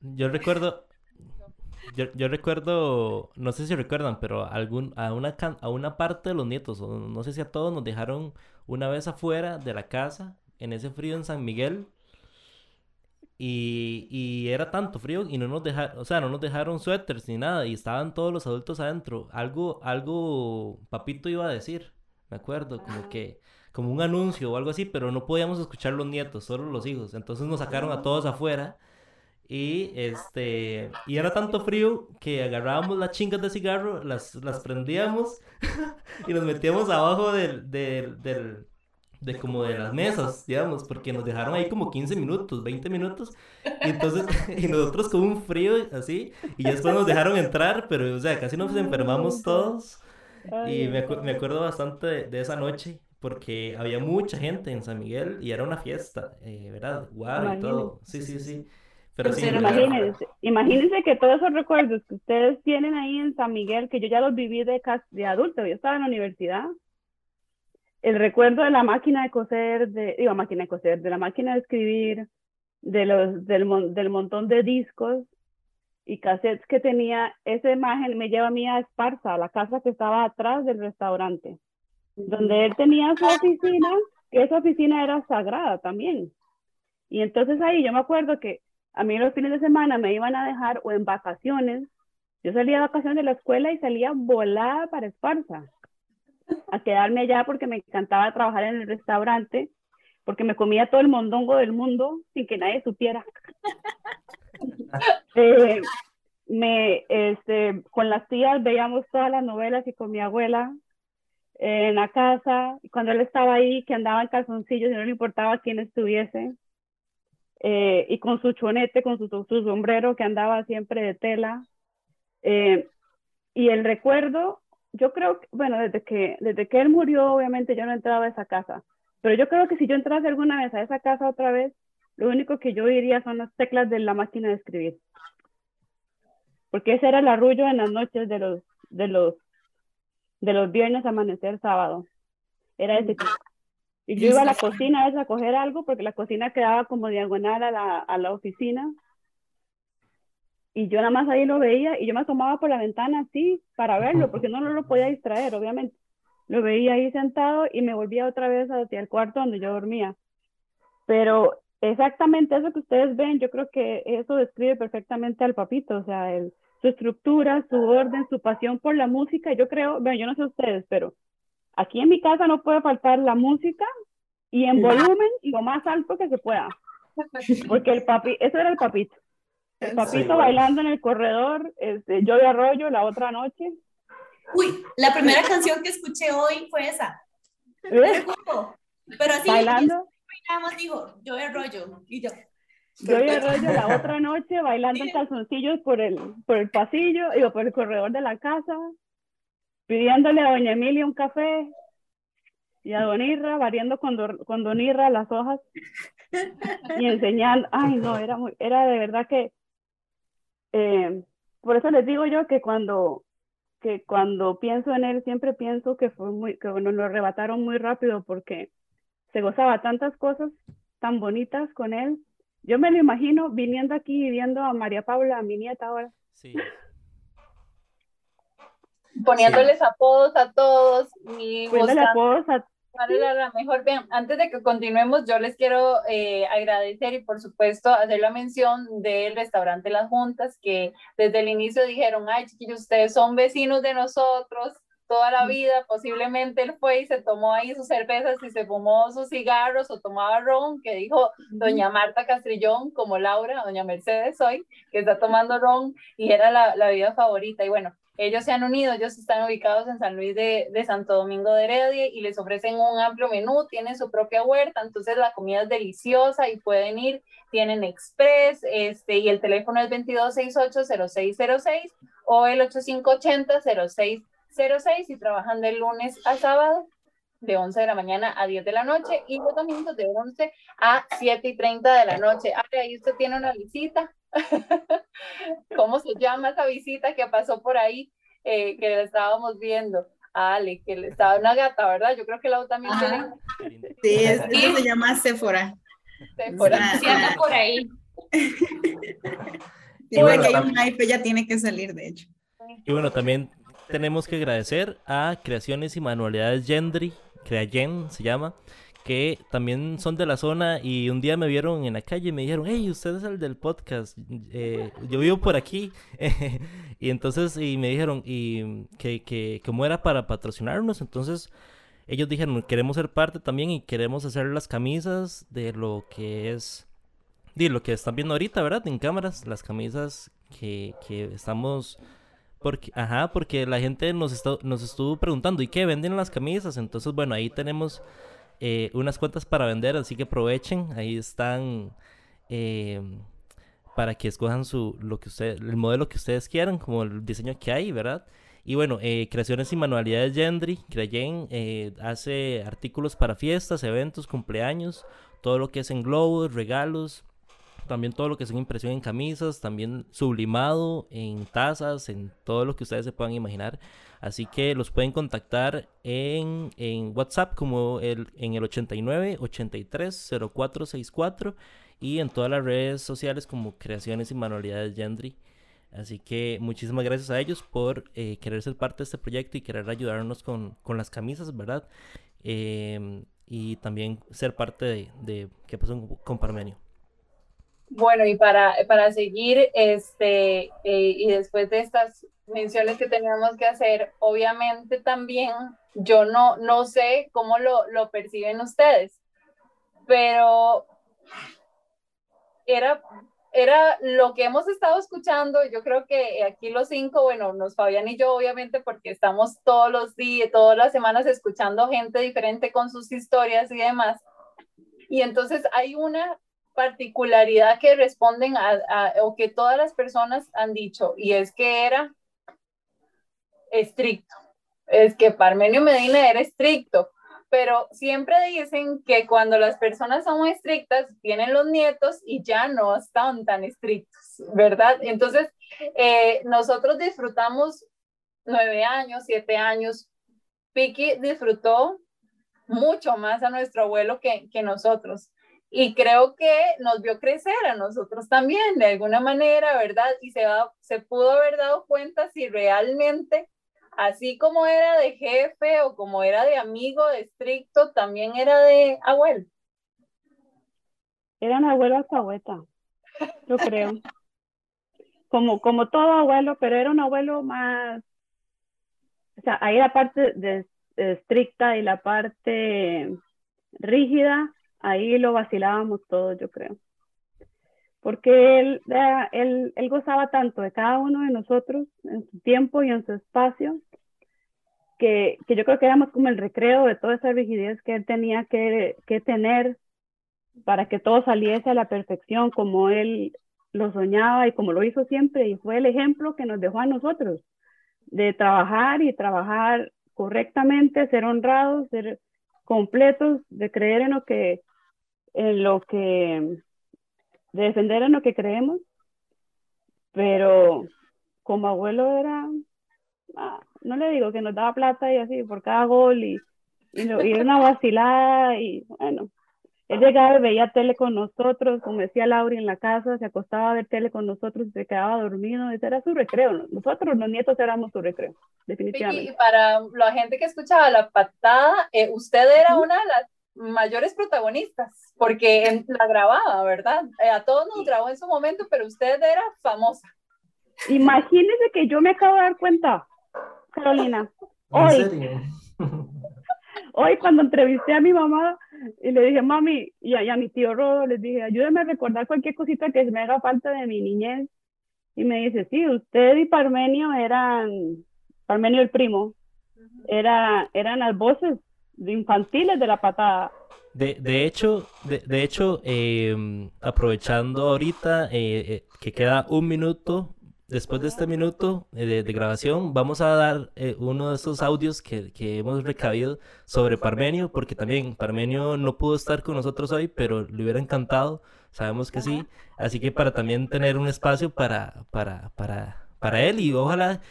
yo, recuerdo, yo, yo, recuerdo, no sé si recuerdan, pero algún, a, una, a una parte de los nietos, no sé si a todos nos dejaron una vez afuera de la casa, en ese frío en San Miguel, y, y, era tanto frío y no nos dejaron, o sea, no nos dejaron suéteres ni nada y estaban todos los adultos adentro. Algo, algo, papito iba a decir, me acuerdo, como que, como un anuncio o algo así, pero no podíamos escuchar los nietos, solo los hijos. Entonces nos sacaron a todos afuera y este, y era tanto frío que agarrábamos las chingas de cigarro, las, las prendíamos y nos metíamos abajo del, del, del de como de las mesas, digamos, porque nos dejaron ahí como 15 minutos, 20 minutos, y entonces, y nosotros con un frío así, y después nos dejaron entrar, pero, o sea, casi nos enfermamos todos, y me, me acuerdo bastante de, esa noche, porque había mucha gente en San Miguel, y era una fiesta, eh, ¿verdad? Guau, y todo, sí, sí, sí. Pero sí, imagínense, imagínense que todos esos recuerdos que ustedes tienen ahí en San Miguel, que yo ya los viví de, de adulto, yo estaba en la universidad, el recuerdo de la máquina de coser, de, digo, máquina de coser, de la máquina de escribir, de los, del, del montón de discos y cassettes que tenía, esa imagen me lleva a mí a Esparza, a la casa que estaba atrás del restaurante, donde él tenía su oficina, que esa oficina era sagrada también. Y entonces ahí yo me acuerdo que a mí los fines de semana me iban a dejar o en vacaciones, yo salía de vacaciones de la escuela y salía volada para Esparza a quedarme allá porque me encantaba trabajar en el restaurante, porque me comía todo el mondongo del mundo sin que nadie supiera. Eh, me, este, con las tías veíamos todas las novelas y con mi abuela en la casa, cuando él estaba ahí, que andaba en calzoncillos y no le importaba quién estuviese, eh, y con su chonete, con su, su, sombrero que andaba siempre de tela. Eh, y el recuerdo yo creo que, bueno, desde que, desde que él murió, obviamente yo no entraba a esa casa, pero yo creo que si yo entrase alguna vez a esa casa otra vez, lo único que yo diría son las teclas de la máquina de escribir. Porque ese era el arrullo en las noches de los, de los, de los viernes amanecer sábado. Era ese tipo. Y yo iba a la cocina a veces a coger algo porque la cocina quedaba como diagonal a la, a la oficina. Y yo nada más ahí lo veía y yo me asomaba por la ventana así para verlo porque no, no lo podía distraer, obviamente. Lo veía ahí sentado y me volvía otra vez hacia el cuarto donde yo dormía. Pero exactamente eso que ustedes ven, yo creo que eso describe perfectamente al papito, o sea, el, su estructura, su orden, su pasión por la música. Yo creo, bueno, yo no sé ustedes, pero aquí en mi casa no puede faltar la música y en volumen y lo más alto que se pueda. Porque el papi, eso era el papito. El papito bailando en el corredor, este, yo de arroyo la otra noche. Uy, la primera canción que escuché hoy fue esa. ¿Eh? Pero así, bailando. Nada más dijo, yo de arroyo. Y yo, yo y rollo la otra noche bailando en calzoncillos por el, por el pasillo, digo, por el corredor de la casa, pidiéndole a doña Emilia un café y a don Irra, variando con, con don Irra las hojas y enseñando. Ay, no, era, muy, era de verdad que... Eh, por eso les digo yo que cuando, que cuando pienso en él, siempre pienso que, fue muy, que nos lo arrebataron muy rápido porque se gozaba tantas cosas tan bonitas con él yo me lo imagino viniendo aquí y viendo a María Paula, a mi nieta ahora. Sí. Poniéndoles apodos a todos y Poniéndoles apodos a la mejor. Bien, antes de que continuemos, yo les quiero eh, agradecer y por supuesto hacer la mención del restaurante Las Juntas, que desde el inicio dijeron, ay chiquillos, ustedes son vecinos de nosotros, toda la vida, posiblemente él fue y se tomó ahí sus cervezas y se fumó sus cigarros o tomaba ron, que dijo doña Marta Castrillón, como Laura, doña Mercedes hoy, que está tomando ron y era la, la vida favorita. Y bueno, ellos se han unido, ellos están ubicados en San Luis de, Santo Domingo de Heredia y les ofrecen un amplio menú, tienen su propia huerta, entonces la comida es deliciosa y pueden ir, tienen express, este, y el teléfono es 2268-0606 o el 8580-06 06 y trabajan de lunes a sábado de 11 de la mañana a 10 de la noche y los domingos de 11 a 7 y 30 de la noche. Ah, ahí usted tiene una visita. ¿Cómo se llama esa visita que pasó por ahí? Eh, que la estábamos viendo. Ale, que le estaba una gata, ¿verdad? Yo creo que la también tiene. Sí, es, se llama Sephora. Sephora. Sí, anda por ahí. Y bueno, que hay un hype, ya tiene que salir, de hecho. Y bueno, también tenemos que agradecer a Creaciones y Manualidades Gendry, Creayen se llama, que también son de la zona y un día me vieron en la calle y me dijeron, hey, usted es el del podcast, eh, yo vivo por aquí. y entonces, y me dijeron, y que, que como era para patrocinarnos, entonces ellos dijeron, queremos ser parte también y queremos hacer las camisas de lo que es, de lo que están viendo ahorita, ¿verdad? En cámaras, las camisas que, que estamos porque, ajá, porque la gente nos, está, nos estuvo preguntando, ¿y qué venden las camisas? Entonces, bueno, ahí tenemos eh, unas cuentas para vender, así que aprovechen. Ahí están eh, para que escojan su, lo que usted, el modelo que ustedes quieran, como el diseño que hay, ¿verdad? Y bueno, eh, creaciones y manualidades Gendry, Creyen, hace artículos para fiestas, eventos, cumpleaños, todo lo que es en globos, regalos, también todo lo que es impresión en camisas, también sublimado en tazas, en todo lo que ustedes se puedan imaginar. Así que los pueden contactar en, en WhatsApp como el, en el 89 83 0464 y en todas las redes sociales como Creaciones y Manualidades Gendry. Así que muchísimas gracias a ellos por eh, querer ser parte de este proyecto y querer ayudarnos con, con las camisas, ¿verdad? Eh, y también ser parte de qué pasó con Parmenio. Bueno, y para, para seguir, este, eh, y después de estas menciones que teníamos que hacer, obviamente también yo no, no sé cómo lo, lo perciben ustedes, pero era, era lo que hemos estado escuchando, yo creo que aquí los cinco, bueno, nos Fabián y yo obviamente porque estamos todos los días, todas las semanas escuchando gente diferente con sus historias y demás. Y entonces hay una particularidad que responden a, o que todas las personas han dicho, y es que era estricto. Es que Parmenio Medina era estricto, pero siempre dicen que cuando las personas son estrictas, tienen los nietos y ya no están tan estrictos, ¿verdad? Entonces, eh, nosotros disfrutamos nueve años, siete años. Piki disfrutó mucho más a nuestro abuelo que nosotros. Y creo que nos vio crecer a nosotros también, de alguna manera, ¿verdad? Y se, se pudo haber dado cuenta si realmente, así como era de jefe o como era de amigo, de estricto, también era de abuelo. Era un abuelo alcahueta, yo creo. Como, como todo abuelo, pero era un abuelo más, o sea, ahí la parte de estricta y la parte rígida, ahí lo vacilábamos todos, yo creo. Porque él, él, él gozaba tanto de cada uno de nosotros en su tiempo y en su espacio, que, que, yo creo que éramos como el recreo de toda esa rigidez que él tenía que, que, tener para que todo saliese a la perfección como él lo soñaba y como lo hizo siempre y fue el ejemplo que nos dejó a nosotros de trabajar y trabajar correctamente, ser honrados, ser completos, de creer en lo que en lo que, de defender en lo que creemos, pero como abuelo era, ah, no le digo que nos daba plata y así por cada gol y, y, una vacilada y bueno, él llegaba y veía tele con nosotros, como decía Laura en la casa, se acostaba a ver tele con nosotros y se quedaba dormido, ese era su recreo, nosotros los nietos éramos su recreo, definitivamente. Y para la gente que escuchaba la patada, eh, usted era una de las mayores protagonistas, porque la grababa, ¿verdad? Eh, a todos nos grabó en su momento, pero usted era famosa. Imagínese que yo me acabo de dar cuenta, Carolina. Hoy, hoy cuando entrevisté a mi mamá y le dije, mami, y a, mi tío Rodo, les dije, ayúdame a recordar cualquier cosita que me haga falta de mi niñez. Y me dice, sí, usted y Parmenio eran, Parmenio el primo, era, eran las voces de infantiles de la patada. De, de hecho, de, de hecho em, aprovechando ahorita eh, eh, que queda un minuto, después de este minuto eh, de, de, grabación, vamos a dar uno de esos audios que, que, hemos recabido sobre Parmenio, porque también Parmenio no pudo estar con nosotros hoy, pero le hubiera encantado, sabemos que sí, así que para también tener un espacio para, para, para, para él y ojalá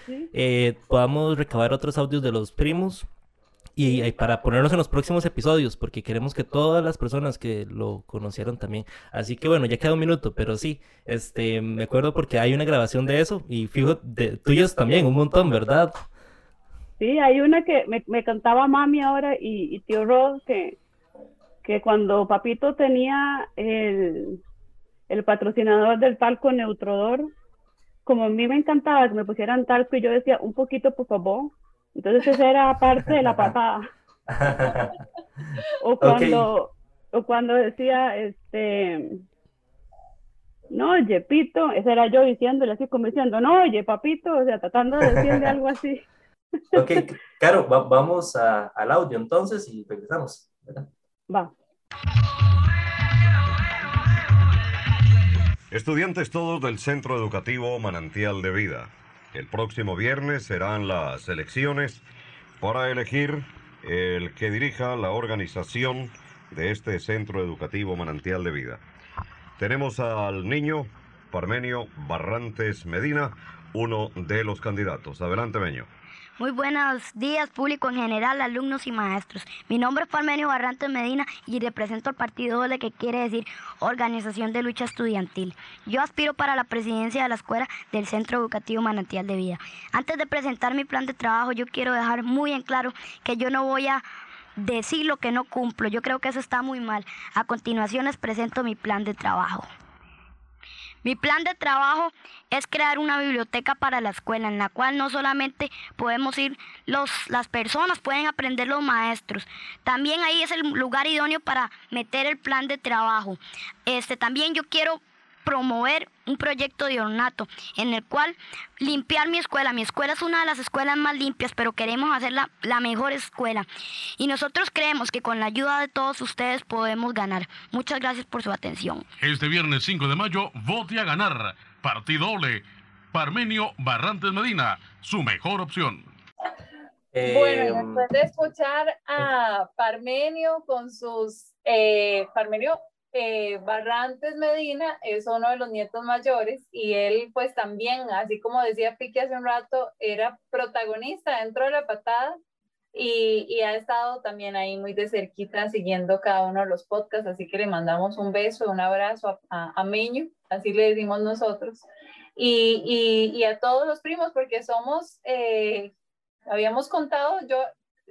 podamos recabar otros audios de los primos y, para ponernos en los próximos episodios, porque queremos que todas las personas que lo conocieron también. Así que bueno, ya queda un minuto, pero sí, este, me acuerdo porque hay una grabación de eso y fijo, de tuyos también, un montón, ¿verdad? Sí, hay una que me, me cantaba mami ahora y, tío Ross, que, que cuando papito tenía el, el patrocinador del talco Neutrodor, como a mí me encantaba que me pusieran talco y yo decía, un poquito por favor, entonces esa era parte de la papada. o cuando, o cuando decía, este, no, oye, Pito, ese era yo diciéndole así como diciendo, no, oye, papito, o sea, tratando de decirle algo así. ok, Caro, vamos al audio entonces y regresamos. Va. Estudiantes todos del Centro Educativo Manantial de Vida. El próximo viernes serán las elecciones para elegir el que dirija la organización de este centro educativo Manantial de Vida. Tenemos al niño Parmenio Barrantes Medina, uno de los candidatos. Adelante, Meño. Muy buenos días, público en general, alumnos y maestros. Mi nombre es Palmenio Barrantes Medina y represento al partido OLE, que quiere decir Organización de Lucha Estudiantil. Yo aspiro para la presidencia de la escuela del Centro Educativo Manantial de Vida. Antes de presentar mi plan de trabajo, yo quiero dejar muy en claro que yo no voy a decir lo que no cumplo. Yo creo que eso está muy mal. A continuación les presento mi plan de trabajo. Mi plan de trabajo es crear una biblioteca para la escuela en la cual no solamente podemos ir los, las personas, pueden aprender los maestros. También ahí es el lugar idóneo para meter el plan de trabajo. Este, también yo quiero promover un proyecto de ornato en el cual limpiar mi escuela. Mi escuela es una de las escuelas más limpias, pero queremos hacerla la mejor escuela. Y nosotros creemos que con la ayuda de todos ustedes podemos ganar. Muchas gracias por su atención. Este viernes 5 de mayo, vote a ganar. Partido doble. Parmenio Barrantes Medina, su mejor opción. bueno, em, después de escuchar a Parmenio con sus, eh, Parmenio eh, Barrantes Medina es uno de los nietos mayores y él pues también, así como decía Pique hace un rato, era protagonista dentro de la patada y, ha estado también ahí muy de cerquita siguiendo cada uno de los podcasts, así que le mandamos un beso, un abrazo a, Meño, así le decimos nosotros, y, a todos los primos, porque somos, eh, habíamos contado, yo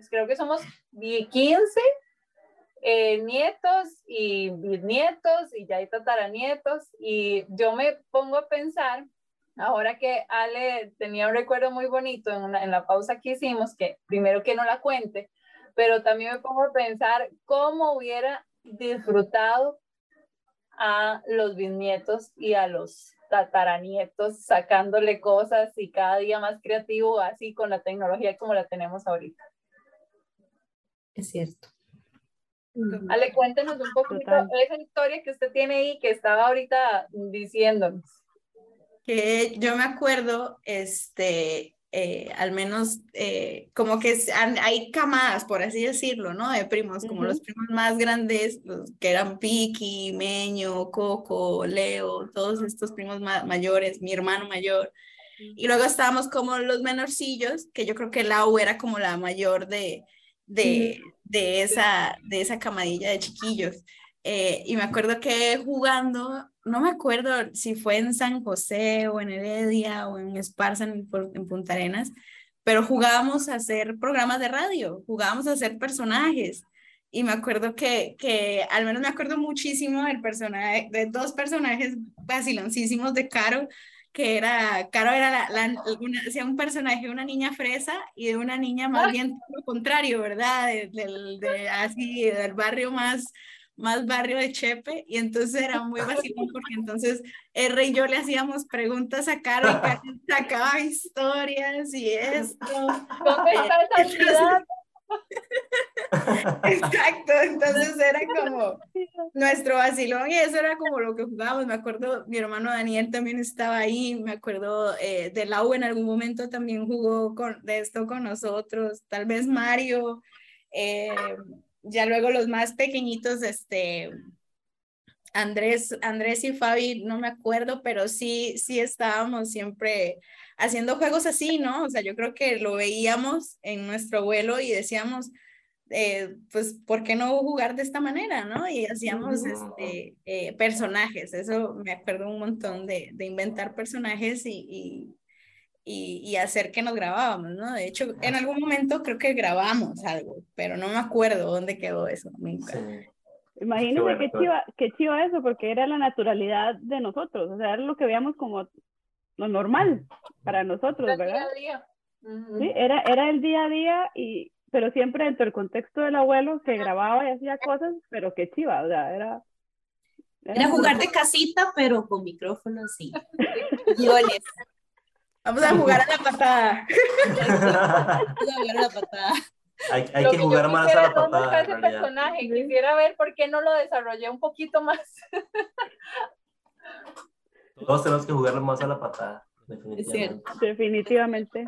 creo que somos 15 eh, nietos y bisnietos y ya hay tataranietos, y yo me pongo a pensar Ahora que Ale tenía un recuerdo muy bonito en, en, la pausa que hicimos, que primero que no la cuente, pero también me pongo a pensar cómo hubiera disfrutado a los bisnietos y a los tataranietos sacándole cosas y cada día más creativo así con la tecnología como la tenemos ahorita. Es cierto. Ale, cuéntenos un poquito esa historia que usted tiene ahí que estaba ahorita diciéndonos. Que yo me acuerdo, este, eh, al menos eh, como que hay camadas, por así decirlo, ¿no? De primos, como los primos más grandes, los que eran Piki, Meño, Coco, Leo, todos estos primos mayores, mi hermano mayor. Y luego estábamos como los menorcillos, que yo creo que Lau era como la mayor de, de, de, esa, de esa camadilla de chiquillos. Eh, y me acuerdo que jugando no me acuerdo si fue en San José o en Heredia o en Esparza, en, Punta Arenas, pero jugábamos a hacer programas de radio, jugábamos a hacer personajes. Y me acuerdo que, que al menos me acuerdo muchísimo del personaje, de dos personajes vaciloncísimos de Caro, que era, Caro era la, la una, un personaje de una niña fresa y de una niña más bien lo contrario, ¿verdad? de, así, del barrio más, más barrio de Chepe y entonces era muy vacilón porque entonces R y yo le hacíamos preguntas a Caro y Caro sacaba historias y esto. ¿Dónde está Exacto, entonces era como nuestro vacilón y eso era como lo que jugábamos. Me acuerdo, mi hermano Daniel también estaba ahí, me acuerdo eh, de Lau en algún momento también jugó con, de esto con nosotros, tal vez Mario. Eh, ya luego los más pequeñitos, este, Andrés, Andrés y Fabi, no me acuerdo, pero sí, sí estábamos siempre haciendo juegos así, ¿no? O sea, yo creo que lo veíamos en nuestro vuelo y decíamos, eh, pues, ¿por qué no jugar de esta manera, no? Y hacíamos este, eh, personajes, eso me acuerdo un montón de, de inventar personajes y, y, hacer que nos grabábamos, ¿no? De hecho, en algún momento creo que grabamos algo, pero no me acuerdo dónde quedó eso nunca. Imagínense qué, chiva, qué chiva eso, porque era la naturalidad de nosotros, o sea, era lo que veíamos como lo normal para nosotros, ¿verdad? Día a día. Sí, era, era el día a día, y, pero siempre dentro del contexto del abuelo que grababa y hacía cosas, pero qué chiva, o sea, era... Era, jugar de casita, pero con micrófonos y guiones. Vamos a jugar a la patada. Vamos a jugar a la patada. Hay, hay que, jugar más a la patada. Ese personaje. Quisiera ver por qué no lo desarrollé un poquito más. Todos tenemos que jugar más a la patada. Definitivamente. definitivamente.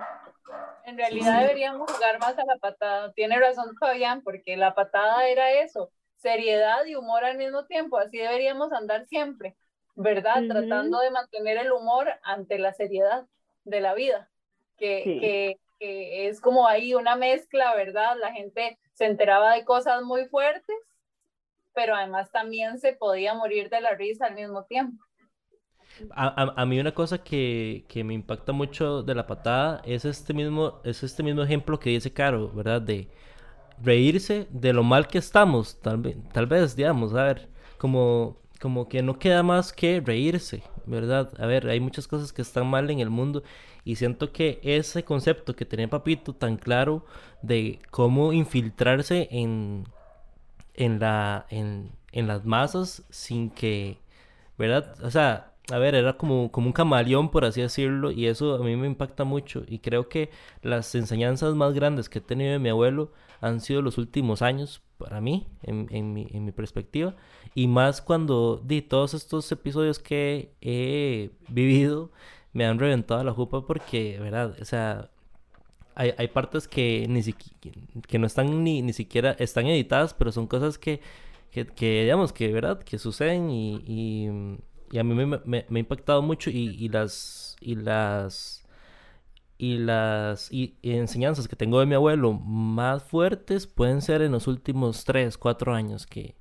En realidad deberíamos jugar más a la patada. Tiene razón Fabián, porque la patada era eso, seriedad y humor al mismo tiempo. Así deberíamos andar siempre, ¿verdad? Tratando de mantener el humor ante la seriedad de la vida, que, que, que, es como ahí una mezcla, ¿verdad? La gente se enteraba de cosas muy fuertes, pero además también se podía morir de la risa al mismo tiempo. A, a, a, mí una cosa que, que, me impacta mucho de la patada es este mismo, es este mismo ejemplo que dice Caro, ¿verdad? De reírse de lo mal que estamos, tal vez, tal vez digamos, a ver, como, como que no queda más que reírse, ¿verdad? A ver, hay muchas cosas que están mal en el mundo y siento que ese concepto que tenía Papito tan claro de cómo infiltrarse en, en, la, en, en las masas sin que, ¿verdad? O sea, a ver, era como, como un camaleón, por así decirlo, y eso a mí me impacta mucho. Y creo que las enseñanzas más grandes que he tenido de mi abuelo han sido los últimos años, para mí, en, en, mi, en mi perspectiva, y más cuando di todos estos episodios que he vivido me han reventado la jupa porque, ¿verdad? O sea, hay, hay partes que ni que no están ni, ni siquiera están editadas, pero son cosas que, que, que digamos, que verdad, que suceden y, y, y a mí me, me, me, ha impactado mucho y, y las y las y las y, enseñanzas que tengo de mi abuelo más fuertes pueden ser en los últimos 3, 4 años que,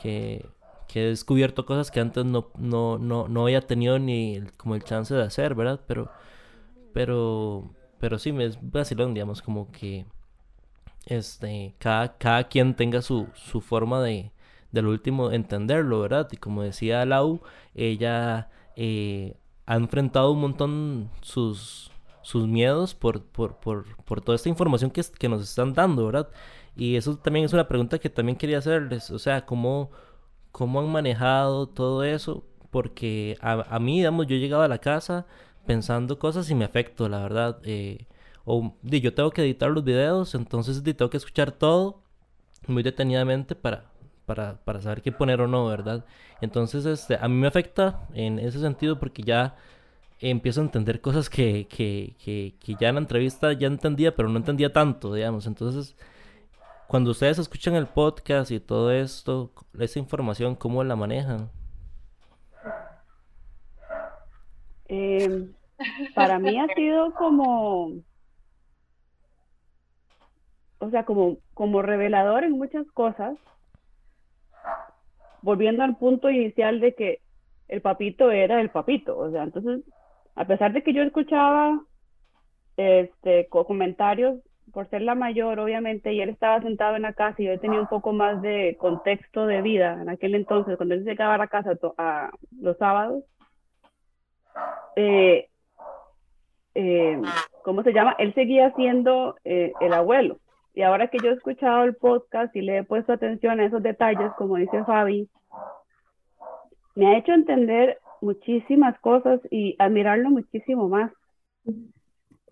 que, he descubierto cosas que antes no, no, no, no había tenido ni como el chance de hacer, ¿verdad? Pero, pero, pero sí, me es vacilón, digamos, como que este, cada, cada quien tenga su, su forma de, del último entenderlo, ¿verdad? Y como decía Lau, ella eh, ha enfrentado un montón sus, sus miedos por, por, por, por toda esta información que, que, nos están dando, ¿verdad? Y eso también es una pregunta que también quería hacerles, o sea, ¿cómo, cómo han manejado todo eso? Porque a, a mí, digamos, yo he llegado a la casa pensando cosas y me afecto, la verdad. Eh, o yo tengo que editar los videos, entonces tengo que escuchar todo muy detenidamente para, para, para, saber qué poner o no, ¿verdad? Entonces, este, a mí me afecta en ese sentido porque ya empiezo a entender cosas que, que, que, que ya en la entrevista ya entendía, pero no entendía tanto, digamos. Entonces, cuando ustedes escuchan el podcast y todo esto, esa información, ¿cómo la manejan? Eh, para mí ha sido como, o sea, como, como revelador en muchas cosas, volviendo al punto inicial de que el papito era el papito, o sea, entonces, a pesar de que yo escuchaba este, comentarios por ser la mayor, obviamente, y él estaba sentado en la casa y yo tenía un poco más de contexto de vida en aquel entonces, cuando él llegaba a la casa a los sábados, eh, eh, ¿cómo se llama? Él seguía siendo eh, el abuelo. Y ahora que yo he escuchado el podcast y le he puesto atención a esos detalles, como dice Fabi, me ha hecho entender muchísimas cosas y admirarlo muchísimo más.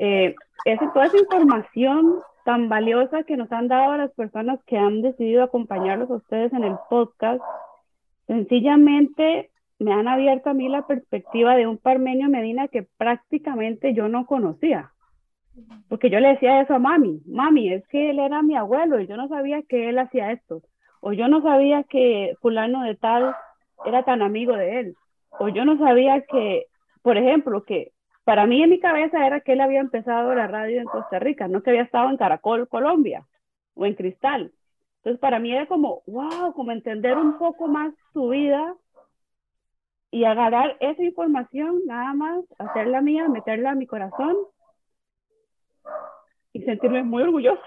Eh, es toda esa información tan valiosa que nos han dado las personas que han decidido acompañarlos a ustedes en el podcast, sencillamente me han abierto a mí la perspectiva de un Parmenio Medina que prácticamente yo no conocía. Porque yo le decía eso a mami, mami, es que él era mi abuelo y yo no sabía que él hacía esto. O yo no sabía que fulano de tal era tan amigo de él. O yo no sabía que, por ejemplo, que para mí en mi cabeza era que él había empezado la radio en Costa Rica, no que había estado en Caracol, Colombia, o en Cristal. Entonces para mí era como, wow, como entender un poco más su vida y agarrar esa información, nada más, hacerla mía, meterla a mi corazón y sentirme muy orgullosa.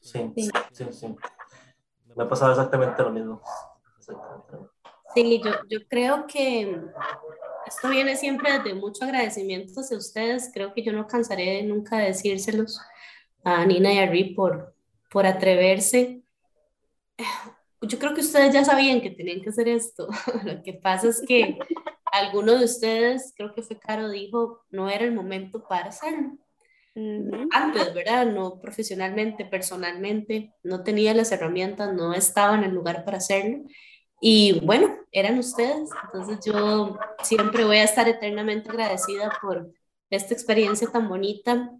Sí, sí, sí. Me ha pasado exactamente lo mismo. Sí, yo, yo creo que esto viene siempre desde mucho agradecimiento hacia ustedes. Creo que yo no cansaré nunca de decírselos a Nina y a Ri por, por atreverse yo creo que ustedes ya sabían que tenían que hacer esto. Lo que pasa es que alguno de ustedes, creo que fue Caro, dijo, no era el momento para hacerlo. Antes, ¿verdad? No profesionalmente, personalmente, no tenía las herramientas, no estaba en el lugar para hacerlo. Y bueno, eran ustedes. Entonces yo siempre voy a estar eternamente agradecida por esta experiencia tan bonita,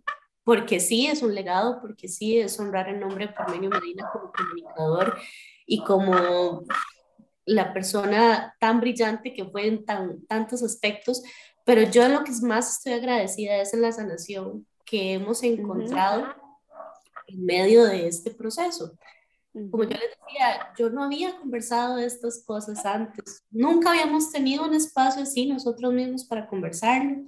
porque sí es un legado, porque sí es honrar el nombre de Parmenio Medina como comunicador y como la persona tan brillante que fue en tan, tantos aspectos, pero yo lo que más estoy agradecida es en la sanación que hemos encontrado en medio de este proceso. Como yo les decía, yo no había conversado de estas cosas antes, nunca habíamos tenido un espacio así nosotros mismos para conversarlo,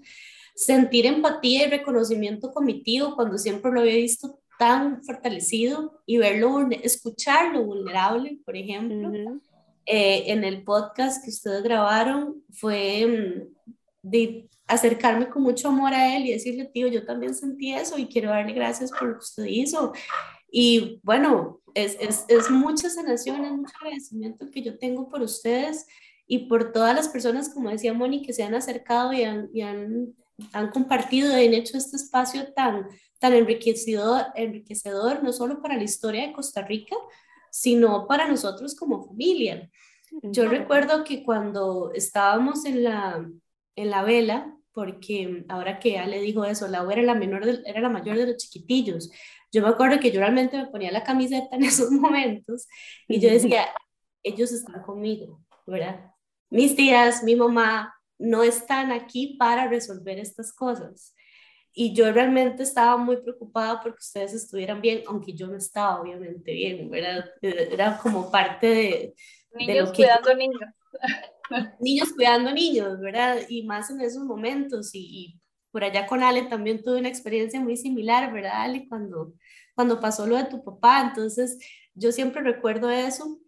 sentir empatía y reconocimiento comitivo cuando siempre lo había visto tan fortalecido y verlo, escucharlo vulnerable, por ejemplo, eh, en el podcast que ustedes grabaron, fue mm, de acercarme con mucho amor a él y decirle, tío, yo también sentí eso y quiero darle gracias por lo que usted hizo. Y bueno, es, es, es mucha sanación, es mucho agradecimiento que yo tengo por ustedes y por todas las personas, como decía Moni, que se han acercado y han, y han, han compartido y han hecho este espacio tan, tan enriquecedor, enriquecedor, no solo para la historia de Costa Rica, sino para nosotros como familia. Yo recuerdo que cuando estábamos en la, en la vela porque ahora que ya le dijo eso, Lau era la, menor era la mayor de los chiquitillos. Yo me acuerdo que yo realmente me ponía la camiseta en esos momentos y yo decía, ellos están conmigo, ¿verdad? Mis tías, mi mamá no están aquí para resolver estas cosas. Y yo realmente estaba muy preocupada porque ustedes estuvieran bien, aunque yo no estaba obviamente bien, ¿verdad? Era como parte de... Niños cuidando niños. Niños cuidando niños, ¿verdad? Y más en esos momentos. Y, y, por allá con Ale también tuve una experiencia muy similar, ¿verdad, Ale? Cuando, cuando pasó lo de tu papá. Entonces, yo siempre recuerdo eso.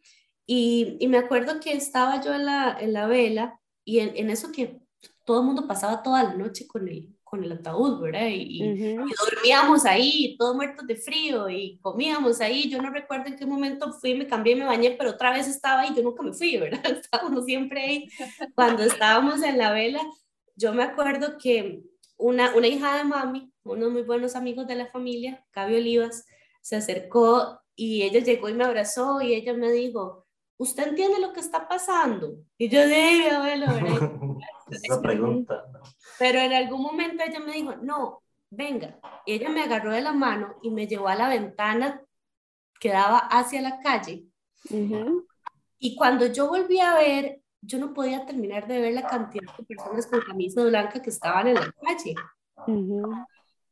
Y, y me acuerdo que estaba yo en la, en la vela y en, en eso que todo el mundo pasaba toda la noche con él con el ataúd, ¿verdad? Y, dormíamos ahí, todos muertos de frío, y comíamos ahí. Yo no recuerdo en qué momento fui, me cambié, me bañé, pero otra vez estaba ahí, yo nunca me fui, ¿verdad? Estábamos siempre ahí. Cuando estábamos en la vela, yo me acuerdo que una, una hija de mami, unos muy buenos amigos de la familia, Gaby Olivas, se acercó y ella llegó y me abrazó y ella me dijo, ¿usted entiende lo que está pasando? Y yo dije, abuelo, ¿verdad? Esa pregunta. Pero en algún momento ella me dijo, no, venga. Y ella me agarró de la mano y me llevó a la ventana que daba hacia la calle. Y cuando yo volví a ver, yo no podía terminar de ver la cantidad de personas con camisa blanca que estaban en la calle.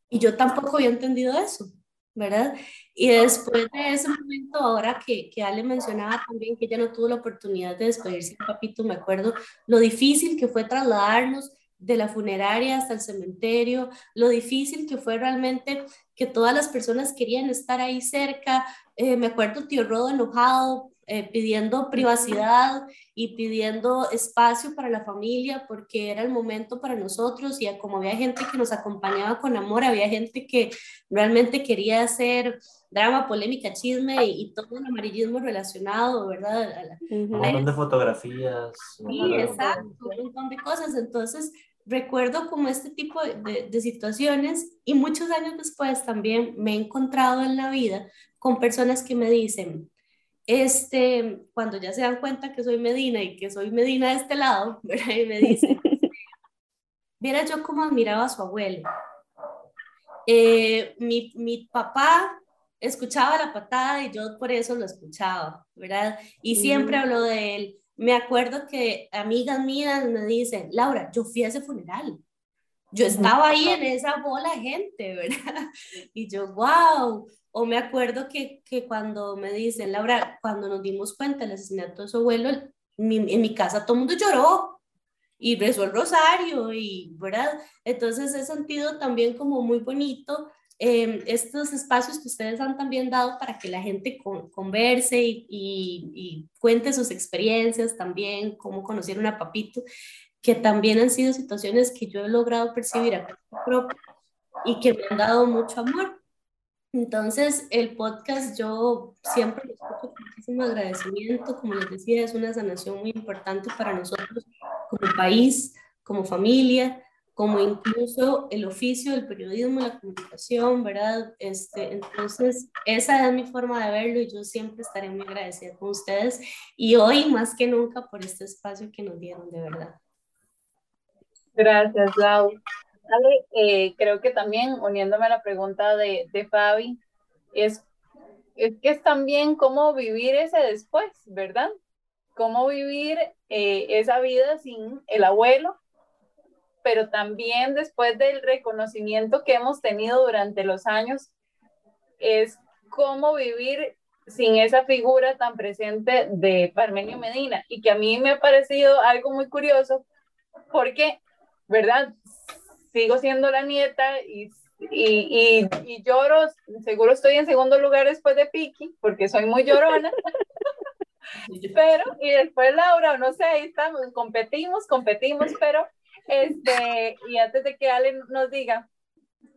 Y yo tampoco había entendido eso. ¿verdad? Y después de ese momento, ahora que, que Ale mencionaba también que ella no tuvo la oportunidad de despedirse de papito, me acuerdo lo difícil que fue trasladarnos de la funeraria hasta el cementerio, lo difícil que fue realmente que todas las personas querían estar ahí cerca. Eh, me acuerdo tío Rodo enojado, eh, pidiendo privacidad y pidiendo espacio para la familia porque era el momento para nosotros y como había gente que nos acompañaba con amor, había gente que realmente quería hacer drama, polémica, chisme y, todo el amarillismo relacionado, ¿verdad? un montón de fotografías. Sí, exacto, un montón de cosas. Entonces, recuerdo como este tipo de, de, situaciones y muchos años después también me he encontrado en la vida con personas que me dicen, este, cuando ya se dan cuenta que soy Medina y que soy Medina de este lado, ¿verdad? y me dicen, mira yo cómo admiraba a su abuelo. Eh, mi, mi papá escuchaba la patada y yo por eso lo escuchaba, ¿verdad? Y siempre habló de él. Me acuerdo que amigas mías me dicen, Laura, yo fui a ese funeral. Yo estaba ahí en esa bola de gente, ¿verdad? Y yo, wow. O me acuerdo que, que cuando me dicen, Laura, cuando nos dimos cuenta del asesinato de su abuelo, en mi casa todo el mundo lloró y rezó el rosario, y, ¿verdad? Entonces he sentido también como muy bonito eh, estos espacios que ustedes han también dado para que la gente converse y, cuente sus experiencias también, cómo conocieron a Papito, que también han sido situaciones que yo he logrado percibir acá propio y que me han dado mucho amor. Entonces, el podcast yo siempre lo escucho con muchísimo agradecimiento. Como les decía, es una sanación muy importante para nosotros como país, como familia, como incluso el oficio del periodismo, la comunicación, ¿verdad? Este, entonces, esa es mi forma de verlo y yo siempre estaré muy agradecida con ustedes y hoy más que nunca por este espacio que nos dieron, de verdad. Gracias, Lau. Eh, creo que también uniéndome a la pregunta de, de Fabi, es, es que es también cómo vivir ese después, ¿verdad? Cómo vivir eh, esa vida sin el abuelo, pero también después del reconocimiento que hemos tenido durante los años, es cómo vivir sin esa figura tan presente de Parmenio Medina y que a mí me ha parecido algo muy curioso porque, ¿verdad? sigo siendo la nieta y, y, y, lloro, seguro estoy en segundo lugar después de Piki, porque soy muy llorona. pero, y después Laura, no sé, ahí estamos, competimos, competimos, pero, este, y antes de que Ale nos diga,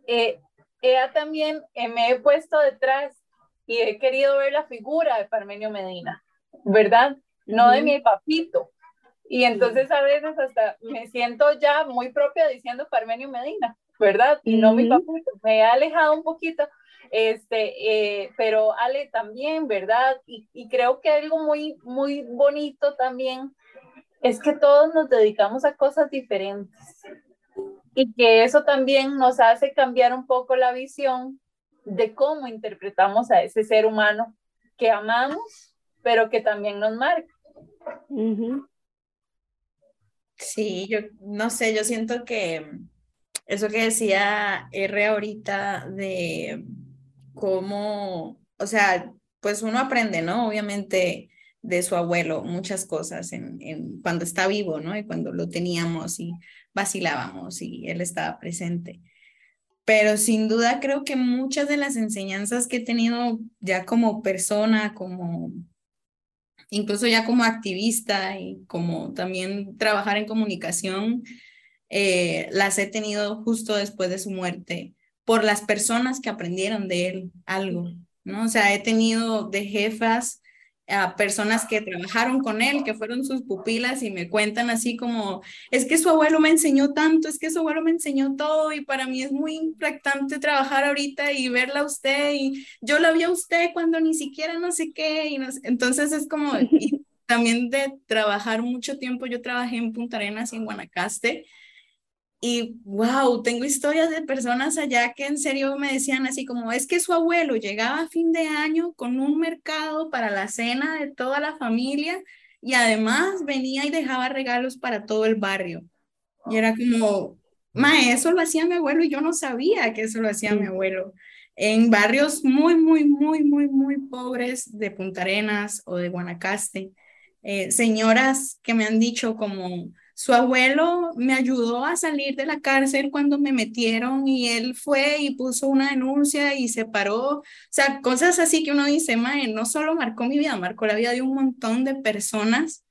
eh, ella también eh, me he puesto detrás y he querido ver la figura de Parmenio Medina, ¿verdad? No de mi papito, y entonces a veces hasta me siento ya muy propia diciendo Parmenio Medina, ¿verdad? Y no mi papá, me he alejado un poquito, este, eh, pero Ale también, ¿verdad? Y, y, creo que algo muy, muy bonito también es que todos nos dedicamos a cosas diferentes. y que eso también nos hace cambiar un poco la visión de cómo interpretamos a ese ser humano que amamos, pero que también nos marca. Sí, yo no sé, yo siento que eso que decía R ahorita de cómo, o sea, pues uno aprende, ¿no? Obviamente de su abuelo muchas cosas en, cuando está vivo, ¿no? Y cuando lo teníamos y vacilábamos y él estaba presente. Pero sin duda creo que muchas de las enseñanzas que he tenido ya como persona, como incluso ya como activista y como también trabajar en comunicación, eh, las he tenido justo después de su muerte por las personas que aprendieron de él algo, ¿no? O sea, he tenido de jefas a personas que trabajaron con él, que fueron sus pupilas y me cuentan así como, es que su abuelo me enseñó tanto, es que su abuelo me enseñó todo y para mí es muy impactante trabajar ahorita y verla a usted y yo la vi a usted cuando ni siquiera no sé qué y entonces es como, y también de trabajar mucho tiempo, yo trabajé en Punta Arenas y en Guanacaste y wow, tengo historias de personas allá que en serio me decían así como, es que su abuelo llegaba a fin de año con un mercado para la cena de toda la familia y además venía y dejaba regalos para todo el barrio. Y era como, ma, eso lo hacía mi abuelo y yo no sabía que eso lo hacía mi abuelo. En barrios muy, muy, muy, muy, muy pobres de Punta Arenas o de Guanacaste. Eh, señoras que me han dicho como, su abuelo me ayudó a salir de la cárcel cuando me metieron y él fue y puso una denuncia y se paró. O sea, cosas así que uno dice, mae, no solo marcó mi vida, marcó la vida de un montón de personas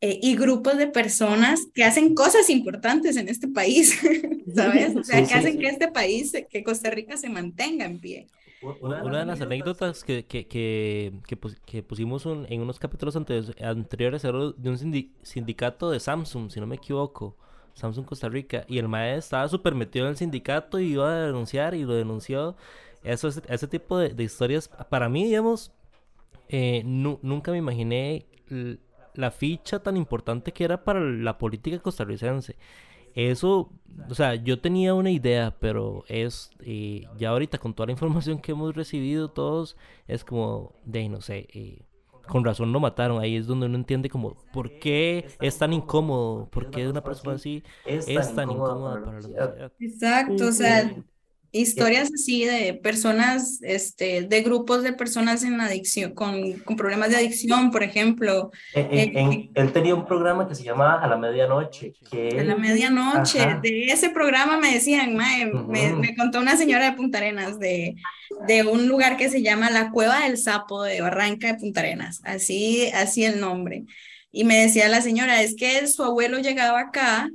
eh, y grupos de personas que hacen cosas importantes en este país, ¿sabes? O sea, que hacen que este país, que Costa Rica se mantenga en pie. Una, de las anécdotas que, que, que, pusimos en unos capítulos anteriores, anteriores era de un sindicato de Samsung, si no me equivoco. Samsung Costa Rica. Y el maestro estaba súper metido en el sindicato y iba a denunciar y lo denunció. Eso, ese tipo de, historias, para mí, digamos, eh, nunca me imaginé la ficha tan importante que era para la política costarricense. Eso, o sea, yo tenía una idea, pero es, eh, ya ahorita con toda la información que hemos recibido todos, es como, de no sé, eh, con razón lo mataron. Ahí es donde uno entiende como, ¿por qué es tan incómodo? ¿Por qué una persona así es tan incómoda para la sociedad? Exacto, o sea historias así de personas, este, de grupos de personas en adicción, con, con problemas de adicción, por ejemplo. Eh, él tenía un programa que se llamaba A la Medianoche. Que a la Medianoche, de ese programa me decían, me, me, contó una señora de Punta Arenas de, de un lugar que se llama La Cueva del Sapo de Barranca de Punta Arenas, así, así el nombre. Y me decía la señora, es que su abuelo llegaba acá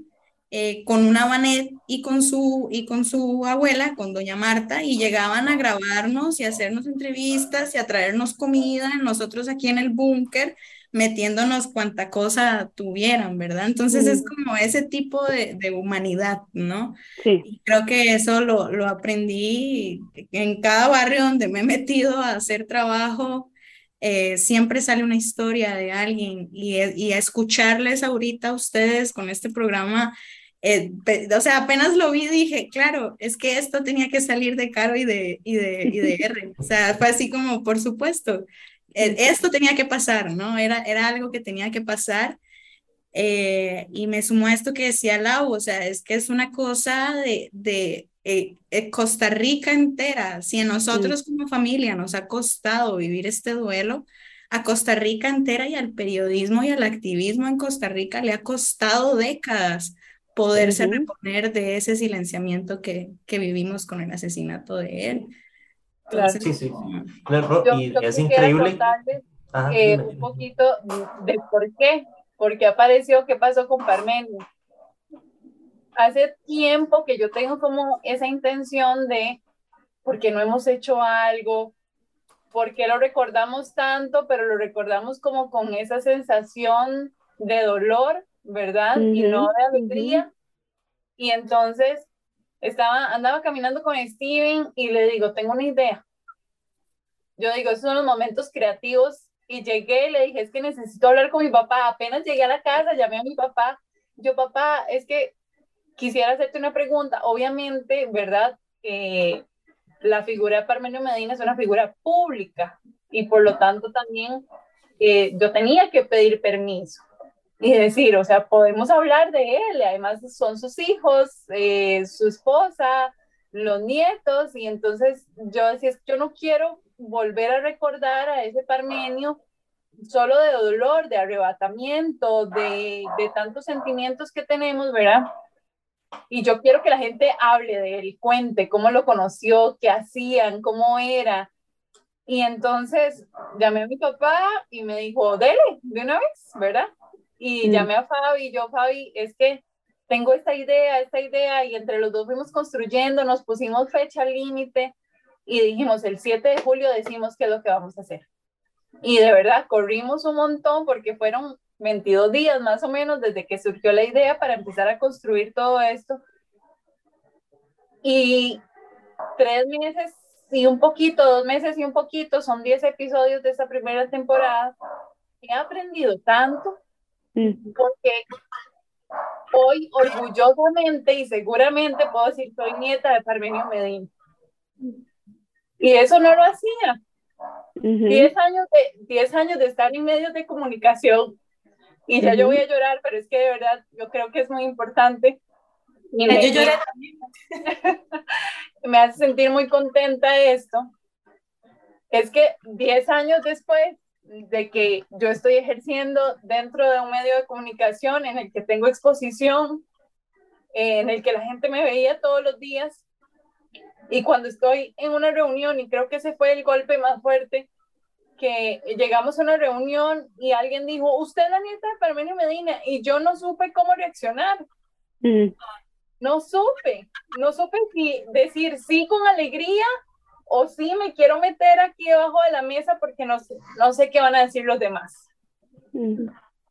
eh, con una banet y con, su, y con su abuela, con doña Marta, y llegaban a grabarnos y a hacernos entrevistas y a traernos comida, nosotros aquí en el búnker, metiéndonos cuanta cosa tuvieran, ¿verdad? Entonces es como ese tipo de, de humanidad, ¿no? Sí. Y creo que eso lo, lo aprendí en cada barrio donde me he metido a hacer trabajo. Eh, siempre sale una historia de alguien y, y escucharles ahorita a ustedes con este programa, eh, o sea, apenas lo vi dije, claro, es que esto tenía que salir de Caro y de, y de, y de R. O sea, fue así como, por supuesto, eh, esto tenía que pasar, ¿no? Era, era algo que tenía que pasar. Eh, y me sumó a esto que decía Lau, o sea, es que es una cosa de, de Costa Rica entera. Si a nosotros como familia nos ha costado vivir este duelo, a Costa Rica entera y al periodismo y al activismo en Costa Rica le ha costado décadas poderse reponer de ese silenciamiento que, que vivimos con el asesinato de él. sí, sí. y es increíble. un poquito de por qué, porque apareció, qué pasó con Parmenio. Hace tiempo que yo tengo como esa intención de, porque no hemos hecho algo, porque lo recordamos tanto, pero lo recordamos como con esa sensación de dolor ¿verdad? y no de alegría. Y entonces estaba, andaba caminando con Steven y le digo, tengo una idea. Yo digo, esos son los momentos creativos. Y llegué y le dije, es que necesito hablar con mi papá. Apenas llegué a la casa, llamé a mi papá. Yo, papá, es que quisiera hacerte una pregunta. Obviamente, ¿verdad? Eh, la figura de Parmenio Medina es una figura pública y por lo tanto también eh, yo tenía que pedir permiso y decir, o sea, podemos hablar de él, además son sus hijos, eh, su esposa, los nietos, y entonces yo decía, yo no quiero volver a recordar a ese Parmenio solo de dolor, de arrebatamiento, de, de tantos sentimientos que tenemos, ¿verdad? Y yo quiero que la gente hable de él, cuente cómo lo conoció, qué hacían, cómo era. Y entonces llamé a mi papá y me dijo, dele, de una vez, ¿verdad? Y llamé a Fabi yo, Fabi, es que tengo esta idea, esta idea, y entre los dos fuimos construyendo, nos pusimos fecha límite y dijimos, el 7 de julio decimos qué es lo que vamos a hacer. Y de verdad, corrimos un montón porque fueron 22 días más o menos desde que surgió la idea para empezar a construir todo esto. Y tres meses y un poquito, dos meses y un poquito, son 10 episodios de esta primera temporada. He aprendido tanto porque hoy orgullosamente y seguramente puedo decir soy nieta de Parmenio Medina. Y eso no lo hacía. 10 años, de, 10 años de estar en medios de comunicación y ya yo voy a llorar, pero es que de verdad yo creo que es muy importante. Y me, yo lloré también. me hace sentir muy contenta esto. Es que 10 años después de que yo estoy ejerciendo dentro de un medio de comunicación en el que tengo exposición, en el que la gente me veía todos los días, y cuando estoy en una reunión, y creo que ese fue el golpe más fuerte, que llegamos a una reunión y alguien dijo, usted es la nieta de Parmenio Medina, y yo no supe cómo reaccionar. Mm. No supe, no supe si decir sí con alegría o sí me quiero meter aquí debajo de la mesa porque no sé, no sé qué van a decir los demás. Mm.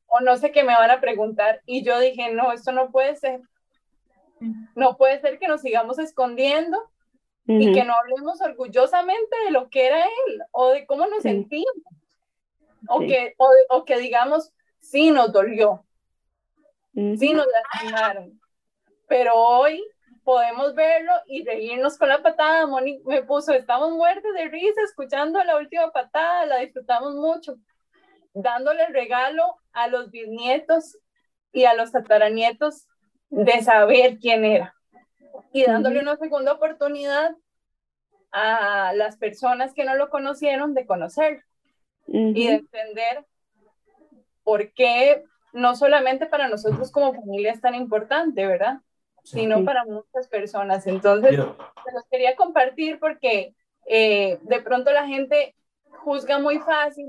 O no sé qué me van a preguntar. Y yo dije, no, esto no puede ser. No puede ser que nos sigamos escondiendo y que no hablemos orgullosamente de lo que era él o de cómo nos sentimos. O, que, o, que digamos, sí nos dolió, sí nos lastimaron. Pero hoy podemos verlo y reírnos con la patada. Moni me puso, estamos muertos de risa escuchando la última patada, la disfrutamos mucho, dándole el regalo a los bisnietos y a los tataranietos de saber quién era y dándole una segunda oportunidad a las personas que no lo conocieron de conocer y de entender por qué no solamente para nosotros como familia es tan importante, ¿verdad? Sino para muchas personas. Entonces, se los quería compartir porque eh, de pronto la gente juzga muy fácil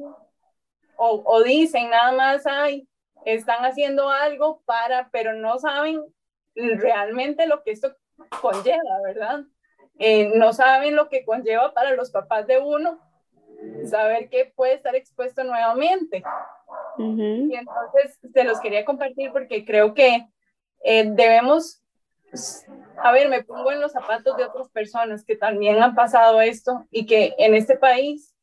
o, o dicen nada más, ay, están haciendo algo para, pero no saben realmente lo que esto conlleva, ¿verdad? Eh, no saben lo que conlleva para los papás de uno saber que puede estar expuesto nuevamente. Y entonces se los quería compartir porque creo que eh, debemos, a ver, me pongo en los zapatos de otras personas que también han pasado esto y que en este país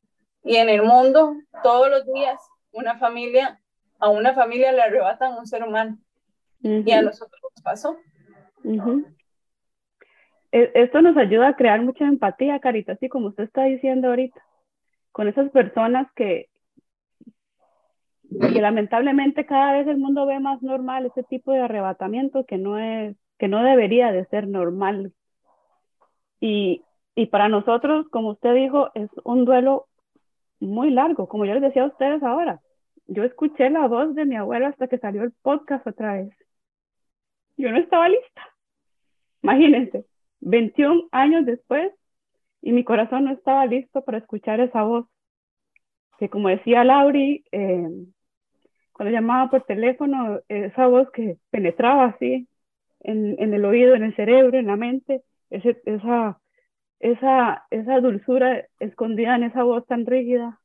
y en el mundo todos los días una familia, a una familia le arrebatan un ser humano. Y a nosotros nos pasó. E, esto nos ayuda a crear mucha empatía, Carita, así como usted está diciendo ahorita, con esas personas que, que lamentablemente cada vez el mundo ve más normal ese tipo de arrebatamiento que no es, que no debería de ser normal. Y, y para nosotros, como usted dijo, es un duelo muy largo, como yo les decía a ustedes ahora. Yo escuché la voz de mi abuelo hasta que salió el podcast otra vez. Yo no estaba lista. Imagínense. 21 años después y mi corazón no estaba listo para escuchar esa voz, que como decía Lauri, eh, cuando llamaba por teléfono, esa voz que penetraba así en, el oído, en el cerebro, en la mente, ese, esa, esa, esa dulzura escondida en esa voz tan rígida.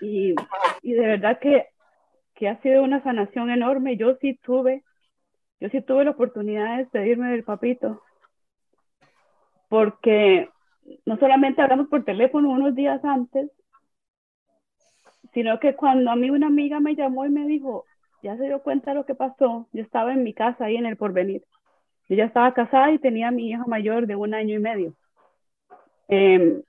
Y, y de verdad que, que ha sido una sanación enorme. Yo sí tuve yo sí tuve la oportunidad de despedirme del papito, porque no solamente hablamos por teléfono unos días antes, sino que cuando a mí una amiga me llamó y me dijo, ya se dio cuenta de lo que pasó. Yo estaba en mi casa ahí en el porvenir. Yo ya estaba casada y tenía a mi hija mayor de un año y medio. Em,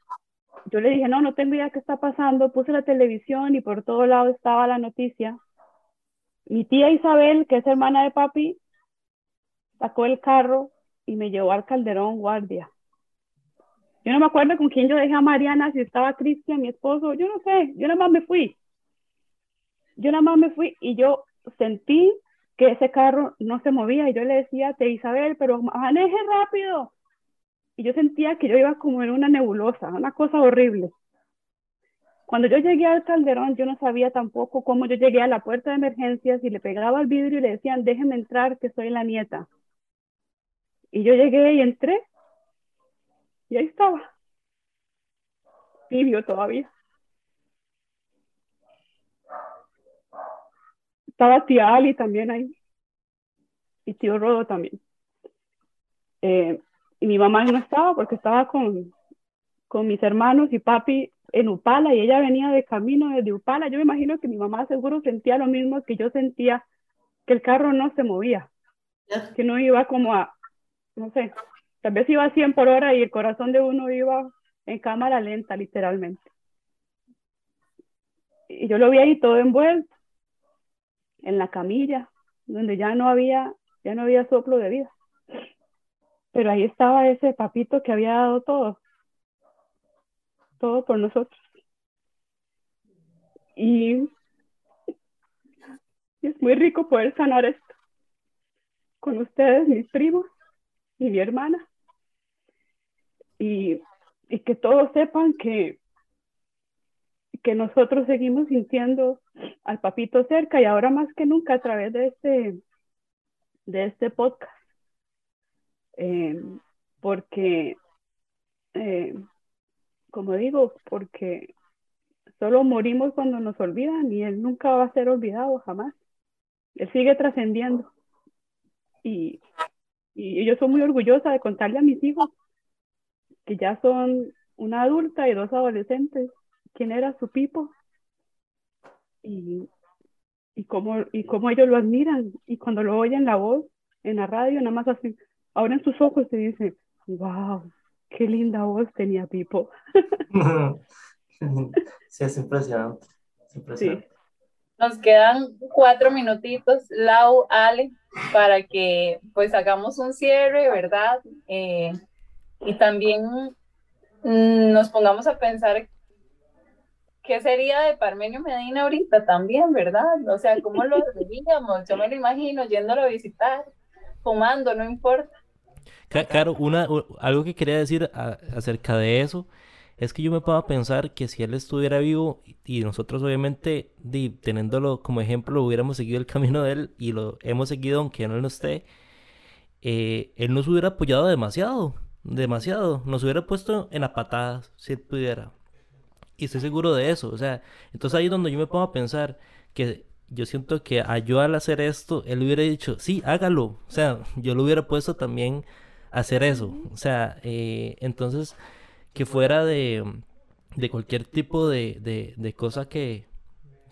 yo le dije, no, no tengo idea qué está pasando. Puse la televisión y por todo lado estaba la noticia. Mi tía Isabel, que es hermana de papi, sacó el carro y me llevó al Calderón Guardia. Yo no me acuerdo con quién yo dejé a Mariana, si estaba Cristian, mi esposo, yo no sé, yo nada más me fui. Yo nada más me fui y yo sentí que ese carro no se movía y yo le decía a Isabel, pero maneje rápido. Y yo sentía que yo iba como en una nebulosa, una cosa horrible. Cuando yo llegué al calderón, yo no sabía tampoco cómo yo llegué a la puerta de emergencias y le pegaba al vidrio y le decían, déjeme entrar, que soy la nieta. Y yo llegué y entré y ahí estaba. Tibio todavía. Estaba tía Ali también ahí. Y tío Rodo también. Eh, y mi mamá no estaba porque estaba con, con mis hermanos y papi en Upala y ella venía de camino desde Upala. Yo me imagino que mi mamá seguro sentía lo mismo que yo sentía, que el carro no se movía, que no iba como a, no sé, tal vez iba a 100 por hora y el corazón de uno iba en cámara lenta, literalmente. Y yo lo vi ahí todo envuelto, en la camilla, donde ya no había, ya no había soplo de vida. Pero ahí estaba ese papito que había dado todo, todo por nosotros. Y es muy rico poder sanar esto con ustedes, mis primos y mi hermana. Y, y que todos sepan que, que nosotros seguimos sintiendo al papito cerca y ahora más que nunca a través de este, de este podcast. Eh, porque, eh, como digo, porque solo morimos cuando nos olvidan y él nunca va a ser olvidado jamás. Él sigue trascendiendo. Y, y yo soy muy orgullosa de contarle a mis hijos, que ya son una adulta y dos adolescentes, quién era su Pipo y, y, cómo, y cómo ellos lo admiran. Y cuando lo oyen la voz en la radio, nada más así, en sus ojos y dicen, wow, qué linda voz tenía Pipo. sí, es impresionante. Es impresionante. Nos quedan cuatro minutitos, Lau, Ale, para que pues hagamos un cierre, ¿verdad? Eh, y también mm, nos pongamos a pensar qué sería de Parmenio Medina ahorita también, ¿verdad? O sea, ¿cómo lo veríamos? Yo me lo imagino yéndolo a visitar, fumando, no importa. Claro, una, algo que quería decir acerca de eso es que yo me puedo pensar que si él estuviera vivo y nosotros obviamente teniéndolo como ejemplo hubiéramos seguido el camino de él y lo hemos seguido aunque él no esté, eh, él nos hubiera apoyado demasiado, demasiado, nos hubiera puesto en la patada si él pudiera. Y estoy seguro de eso, o sea, entonces ahí es donde yo me pongo a pensar que yo siento que a yo al hacer esto, él hubiera dicho, sí, hágalo, o sea, yo lo hubiera puesto también a hacer eso, o sea, eh, entonces que fuera de, de cualquier tipo de, de, de cosa que,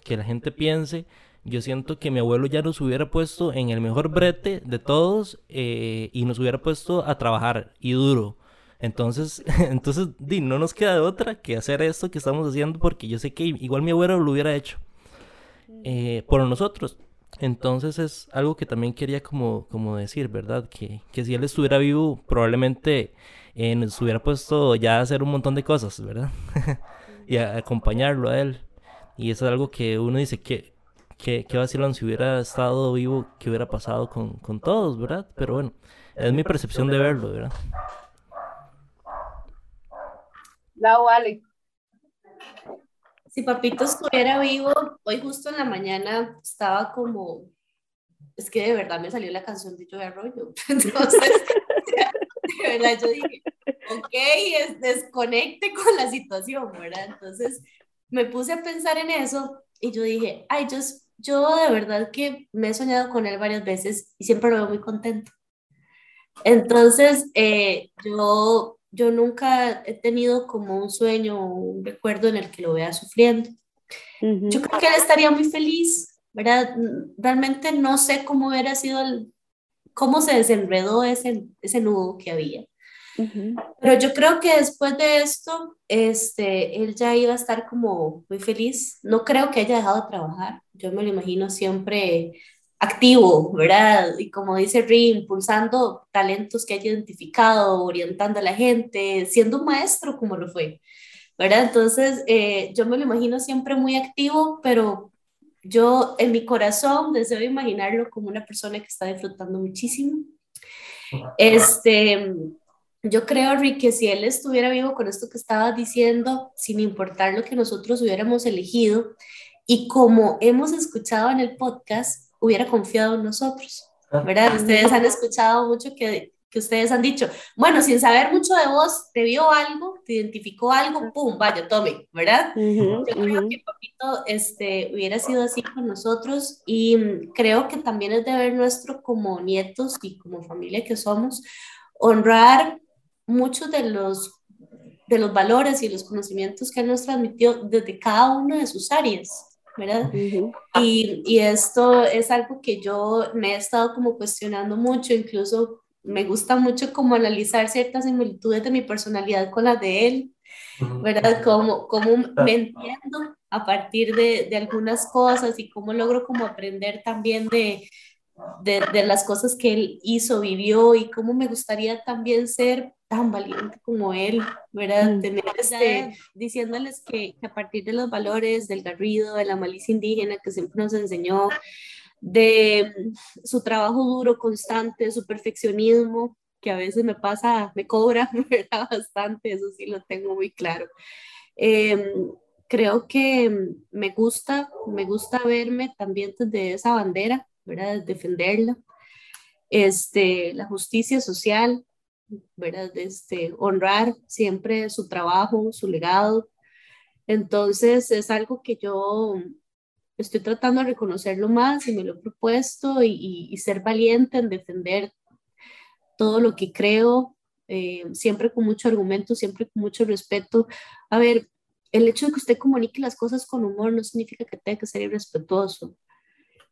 que la gente piense, yo siento que mi abuelo ya nos hubiera puesto en el mejor brete de todos eh, y nos hubiera puesto a trabajar y duro. Entonces, entonces di, no nos queda de otra que hacer esto que estamos haciendo porque yo sé que igual mi abuelo lo hubiera hecho eh, por nosotros. Entonces es algo que también quería como, como decir, ¿verdad? Que, que si él estuviera vivo probablemente eh, nos hubiera puesto ya a hacer un montón de cosas, ¿verdad? y a, acompañarlo a él. Y eso es algo que uno dice que, que, que vacilón si hubiera estado vivo, que hubiera pasado con, con todos, ¿verdad? Pero bueno, es mi percepción de verlo, ¿verdad? La vale. Si papito estuviera vivo, hoy justo en la mañana estaba como, es que de verdad me salió la canción de Joe Arroyo. Entonces, de verdad yo dije, ok, es, desconecte con la situación, ¿verdad? Entonces me puse a pensar en eso y yo dije, ay, yo, yo de verdad que me he soñado con él varias veces y siempre lo veo muy contento. Entonces, eh, yo, yo nunca he tenido como un sueño o un recuerdo en el que lo vea sufriendo. Yo creo que él estaría muy feliz ¿verdad? Realmente no sé cómo hubiera sido el, cómo se desenredó ese, ese nudo que había. Pero yo creo que después de esto, este, él ya iba a estar como muy feliz. No creo que haya dejado de trabajar. Yo me lo imagino siempre activo, ¿verdad? Y como dice Ri, impulsando talentos que haya identificado, orientando a la gente, siendo un maestro como lo fue, ¿verdad? Entonces, eh, yo me lo imagino siempre muy activo, pero yo en mi corazón deseo imaginarlo como una persona que está disfrutando muchísimo. Este, yo creo, Rick, que si él estuviera vivo con esto que estaba diciendo, sin importar lo que nosotros hubiéramos elegido, y como hemos escuchado en el podcast, hubiera confiado en nosotros, ah. ¿verdad? Ustedes han escuchado mucho que, que ustedes han dicho, bueno, sin saber mucho de vos, te vio algo, te identificó algo, pum, vaya, tome, ¿verdad? Yo creo que Papito este, hubiera sido así con nosotros y mm, creo que también es deber nuestro como nietos y como familia que somos, honrar muchos de los de los valores y los conocimientos que él nos transmitió desde cada una de sus áreas. ¿Verdad? y, y, esto es algo que yo me he estado como cuestionando mucho, incluso me gusta mucho como analizar ciertas similitudes de mi personalidad con las de él, ¿verdad? Como, como me entiendo a partir de, de algunas cosas y cómo logro como aprender también de, de, de, las cosas que él hizo, vivió y cómo me gustaría también ser tan valiente como él, ¿verdad? Mm. Tener este, diciéndoles que, a partir de los valores del garrido, de la malicia indígena que siempre nos enseñó, de su trabajo duro, constante, su perfeccionismo, que a veces me pasa, me cobra, ¿verdad? Bastante, eso sí lo tengo muy claro. Em, creo que me gusta, me gusta verme también desde esa bandera, ¿verdad? Defenderla. Este, la justicia social, ¿verdad? Este, honrar siempre su trabajo, su legado. Entonces es algo que yo estoy tratando de reconocerlo más y me lo he propuesto y, ser valiente en defender todo lo que creo, eh, siempre con mucho argumento, siempre con mucho respeto. A ver, el hecho de que usted comunique las cosas con humor no significa que tenga que ser irrespetuoso.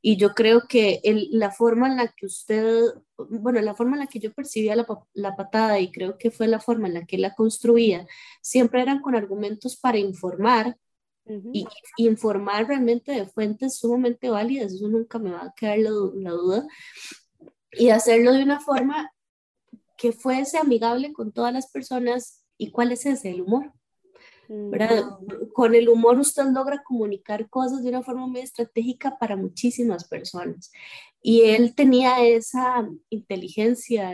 Y yo creo que la forma en la que usted, bueno, la forma en la que yo percibía la, la, patada y creo que fue la forma en la que la construía, siempre eran con argumentos para informar y, informar realmente de fuentes sumamente válidas, eso nunca me va a quedar la, la duda, y hacerlo de una forma que fuese amigable con todas las personas. ¿Y cuál es ese? El humor. Con el humor usted logra comunicar cosas de una forma muy estratégica para muchísimas personas. Y él tenía esa inteligencia,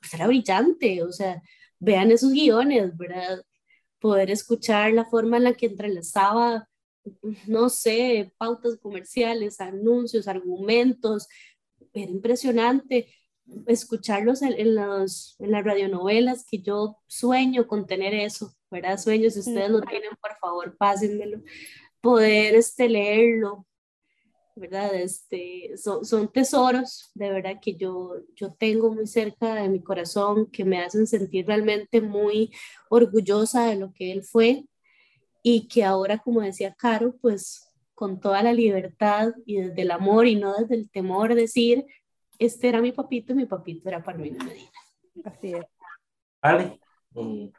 pues era brillante, o sea, vean esos guiones, ¿verdad? Poder escuchar la forma en la que entrelazaba, no sé, pautas comerciales, anuncios, argumentos, era impresionante escucharlos en, en, los, en las radionovelas, que yo sueño con tener eso, ¿verdad? Sueños, si ustedes lo tienen, por favor, pásenmelo, poder este, leerlo, ¿verdad? Este, son, son tesoros, de verdad, que yo, yo tengo muy cerca de mi corazón, que me hacen sentir realmente muy orgullosa de lo que él fue y que ahora, como decía Caro, pues con toda la libertad y desde el amor y no desde el temor, decir, este era mi papito y mi papito era para Medina. Así es. Ale, eh,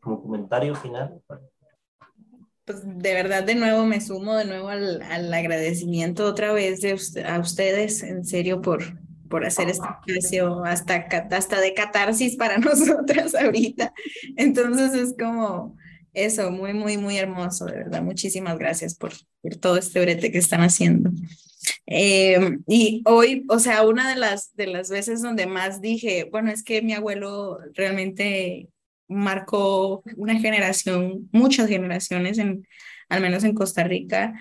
como comentario final. Pues de verdad, de nuevo me sumo de nuevo al, al agradecimiento otra vez de a ustedes, en serio, por, por hacer este espacio hasta, hasta de catarsis para nosotras ahorita. Entonces es como eso, muy, muy, muy hermoso, de verdad. Muchísimas gracias por, por todo este brete que están haciendo. Eh, y hoy, o sea, una de las, de las veces donde más dije, bueno, es que mi abuelo realmente marcó una generación, muchas generaciones, en, al menos en Costa Rica,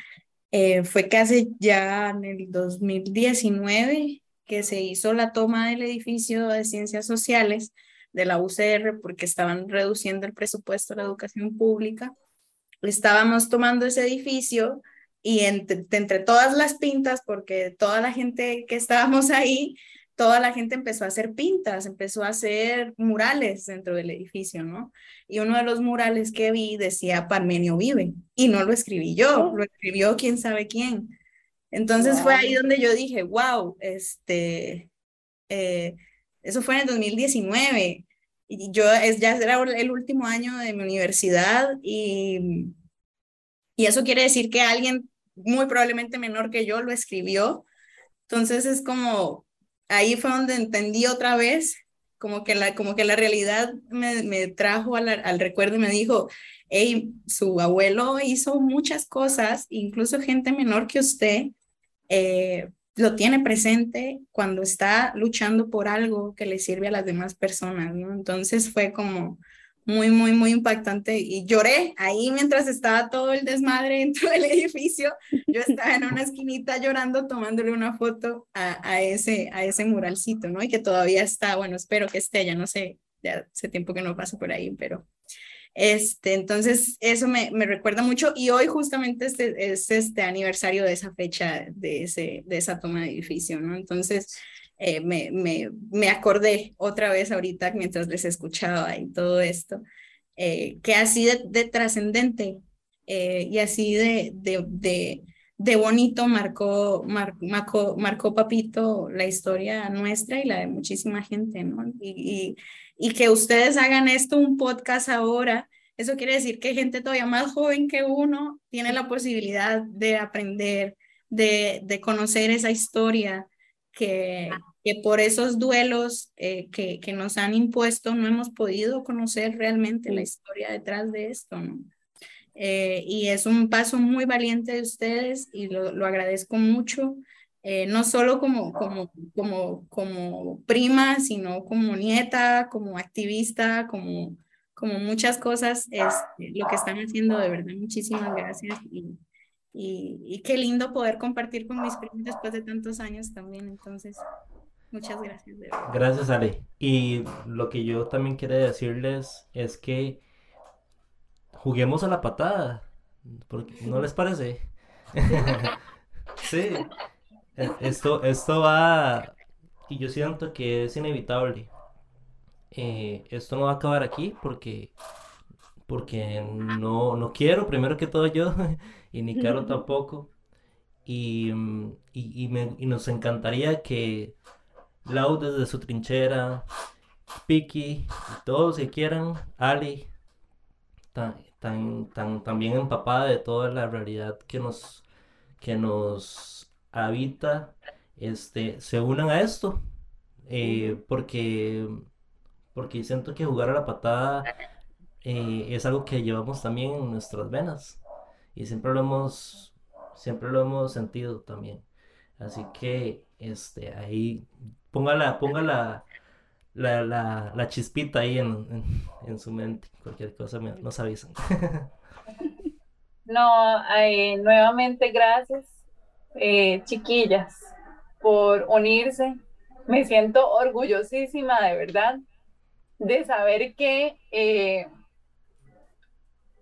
eh, fue casi ya en el 2019 que se hizo la toma del edificio de ciencias sociales de la UCR porque estaban reduciendo el presupuesto de la educación pública. Estábamos tomando ese edificio y entre, entre todas las pintas, porque toda la gente que estábamos ahí toda la gente empezó a hacer pintas, empezó a hacer murales dentro del edificio, ¿no? Y uno de los murales que vi decía Parmenio vive, y no lo escribí yo, oh. lo escribió quién sabe quién. Entonces fue ahí donde yo dije, wow, este, eh, eso fue en el 2019. Y yo es, ya era el último año de mi universidad y, y eso quiere decir que alguien muy probablemente menor que yo lo escribió. Entonces es como, ahí fue donde entendí otra vez, como que la, como que la realidad me, me trajo al, al recuerdo y me dijo, hey, su abuelo hizo muchas cosas, incluso gente menor que usted, eh, lo tiene presente cuando está luchando por algo que le sirve a las demás personas. Entonces fue como muy, muy, muy impactante y lloré ahí mientras estaba todo el desmadre dentro del edificio. Yo estaba en una esquinita llorando, tomándole una foto a, a, ese, a ese muralcito, ¿no? Y que todavía está, bueno, espero que esté, ya no sé, ya hace tiempo que no paso por ahí, pero este, entonces, eso me, me, recuerda mucho y hoy justamente este, es este aniversario de esa fecha, de, ese, de esa toma de edificio, ¿no? Entonces, eh, me, me, me, acordé otra vez ahorita mientras les escuchaba y todo esto, eh, que así de, de trascendente eh, y así de, de, de, de bonito marcó, mar, marcó, marcó Papito la historia nuestra y la de muchísima gente, ¿no? Y, y y que ustedes hagan esto un podcast ahora, eso quiere decir que gente todavía más joven que uno tiene la posibilidad de aprender, de, de conocer esa historia que, que por esos duelos eh, que, que, nos han impuesto no hemos podido conocer realmente la historia detrás de esto, ¿no? Eh, y es un paso muy valiente de ustedes y lo, lo agradezco mucho. Eh, no solo como, como, como, como prima, sino como nieta, como activista, como, como muchas cosas, es lo que están haciendo de verdad. Muchísimas gracias y, y, qué lindo poder compartir con mis primos después de tantos años también. Entonces, muchas gracias. Gracias, Ale. Y lo que yo también quiero decirles es que juguemos a la patada, porque ¿no les parece? sí. Eh, esto, esto va, y yo siento que es inevitable. Eh, esto no va a acabar aquí porque, porque no, no quiero, primero que todo yo, y ni Caro tampoco. Y, y, y, me, y, nos encantaría que Lau desde su trinchera, Piki, todos que quieran, Ali, tan, tan, tan, también empapada de toda la realidad que nos, que nos habita, este, se unan a esto. Eh, porque, porque siento que jugar a la patada eh, es algo que llevamos también en nuestras venas. Y siempre lo hemos, siempre lo hemos sentido también. Así que este, ahí ponga la, ponga la, la, la, chispita ahí en, en, su mente. Cualquier cosa nos avisan. No, eh, nuevamente gracias eh, chiquillas, por unirse. Me siento orgullosísima, de verdad, de saber que eh,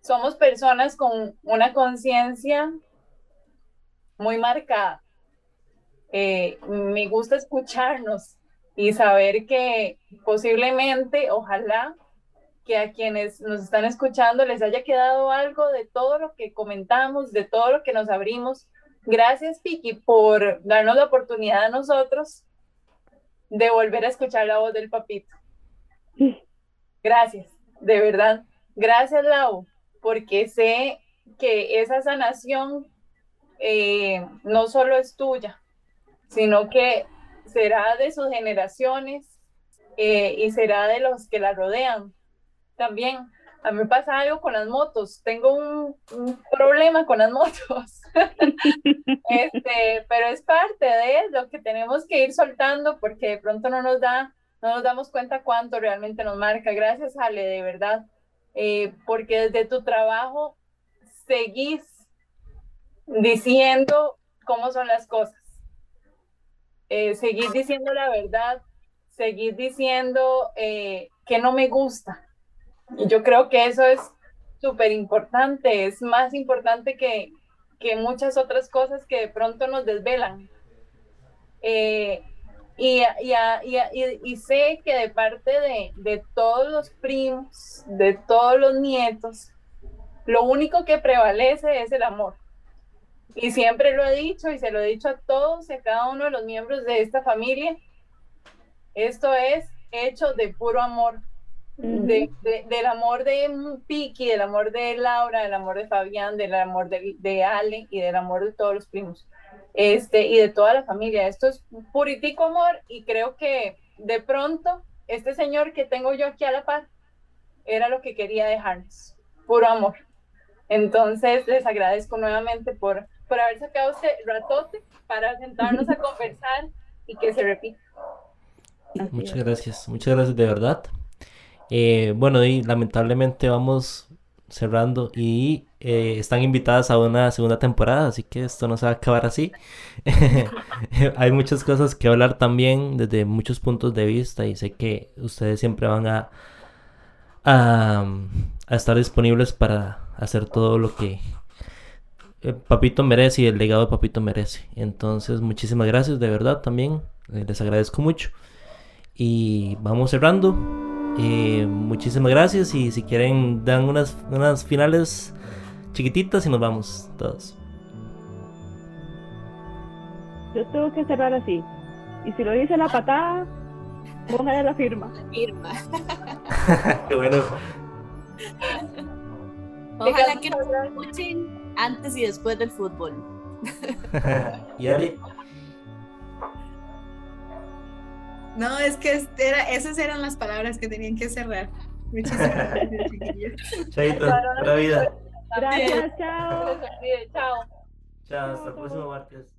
somos personas con una conciencia muy marcada. Eh, me gusta escucharnos y saber que posiblemente, ojalá, que a quienes nos están escuchando les haya quedado algo de todo lo que comentamos, de todo lo que nos abrimos, Gracias, Piki, por darnos la oportunidad a nosotros de volver a escuchar la voz del papito. Gracias, de verdad. Gracias, Lau, porque sé que esa sanación eh, no solo es tuya, sino que será de sus generaciones eh, y será de los que la rodean también. A mí pasa algo con las motos, tengo un, un problema con las motos este, pero es parte de lo que tenemos que ir soltando porque de pronto no nos da, no nos damos cuenta cuánto realmente nos marca. Gracias, Ale, de verdad, eh, porque desde tu trabajo seguís diciendo cómo son las cosas. Eh, seguís diciendo la verdad, seguís diciendo eh, que no me gusta. Y yo creo que eso es súper importante, es más importante que, muchas otras cosas que de pronto nos desvelan. Y, y, y, y, sé que de parte de, de, todos los primos, de todos los nietos, lo único que prevalece es el amor. Y siempre lo he dicho y se lo he dicho a todos y a cada uno de los miembros de esta familia. Esto es hecho de puro amor. de, del amor de Piki, del amor de Laura, del amor de Fabián, del amor de, de Ale y del amor de todos los primos este, y de toda la familia. Esto es puritico amor y creo que de pronto este señor que tengo yo aquí a la par era lo que quería dejarnos, puro amor. Entonces les agradezco nuevamente por, por haber sacado este ratote para sentarnos a conversar y que se repita. Muchas gracias, muchas gracias de verdad. Eh, bueno, y lamentablemente vamos cerrando y eh, están invitadas a una segunda temporada, así que esto no se va a acabar así. Hay muchas cosas que hablar también desde muchos puntos de vista y sé que ustedes siempre van a, a, estar disponibles para hacer todo lo que eh, Papito merece y el legado de Papito merece. Entonces, muchísimas gracias de verdad también. Eh, les agradezco mucho. Y vamos cerrando. Muchísimas gracias y si quieren dan unas, unas finales chiquititas y nos vamos todos. Yo tengo que cerrar así. Y si lo dice la patada, póngale la firma. Firma. Qué bueno. Ojalá que nos escuchen antes y después del fútbol. ¿Y No, es que era, esas eran las palabras que tenían que cerrar. Muchísimas gracias, chiquillos. Chaito, la vida. Gracias, chao. Chao. Chao, hasta el próximo martes.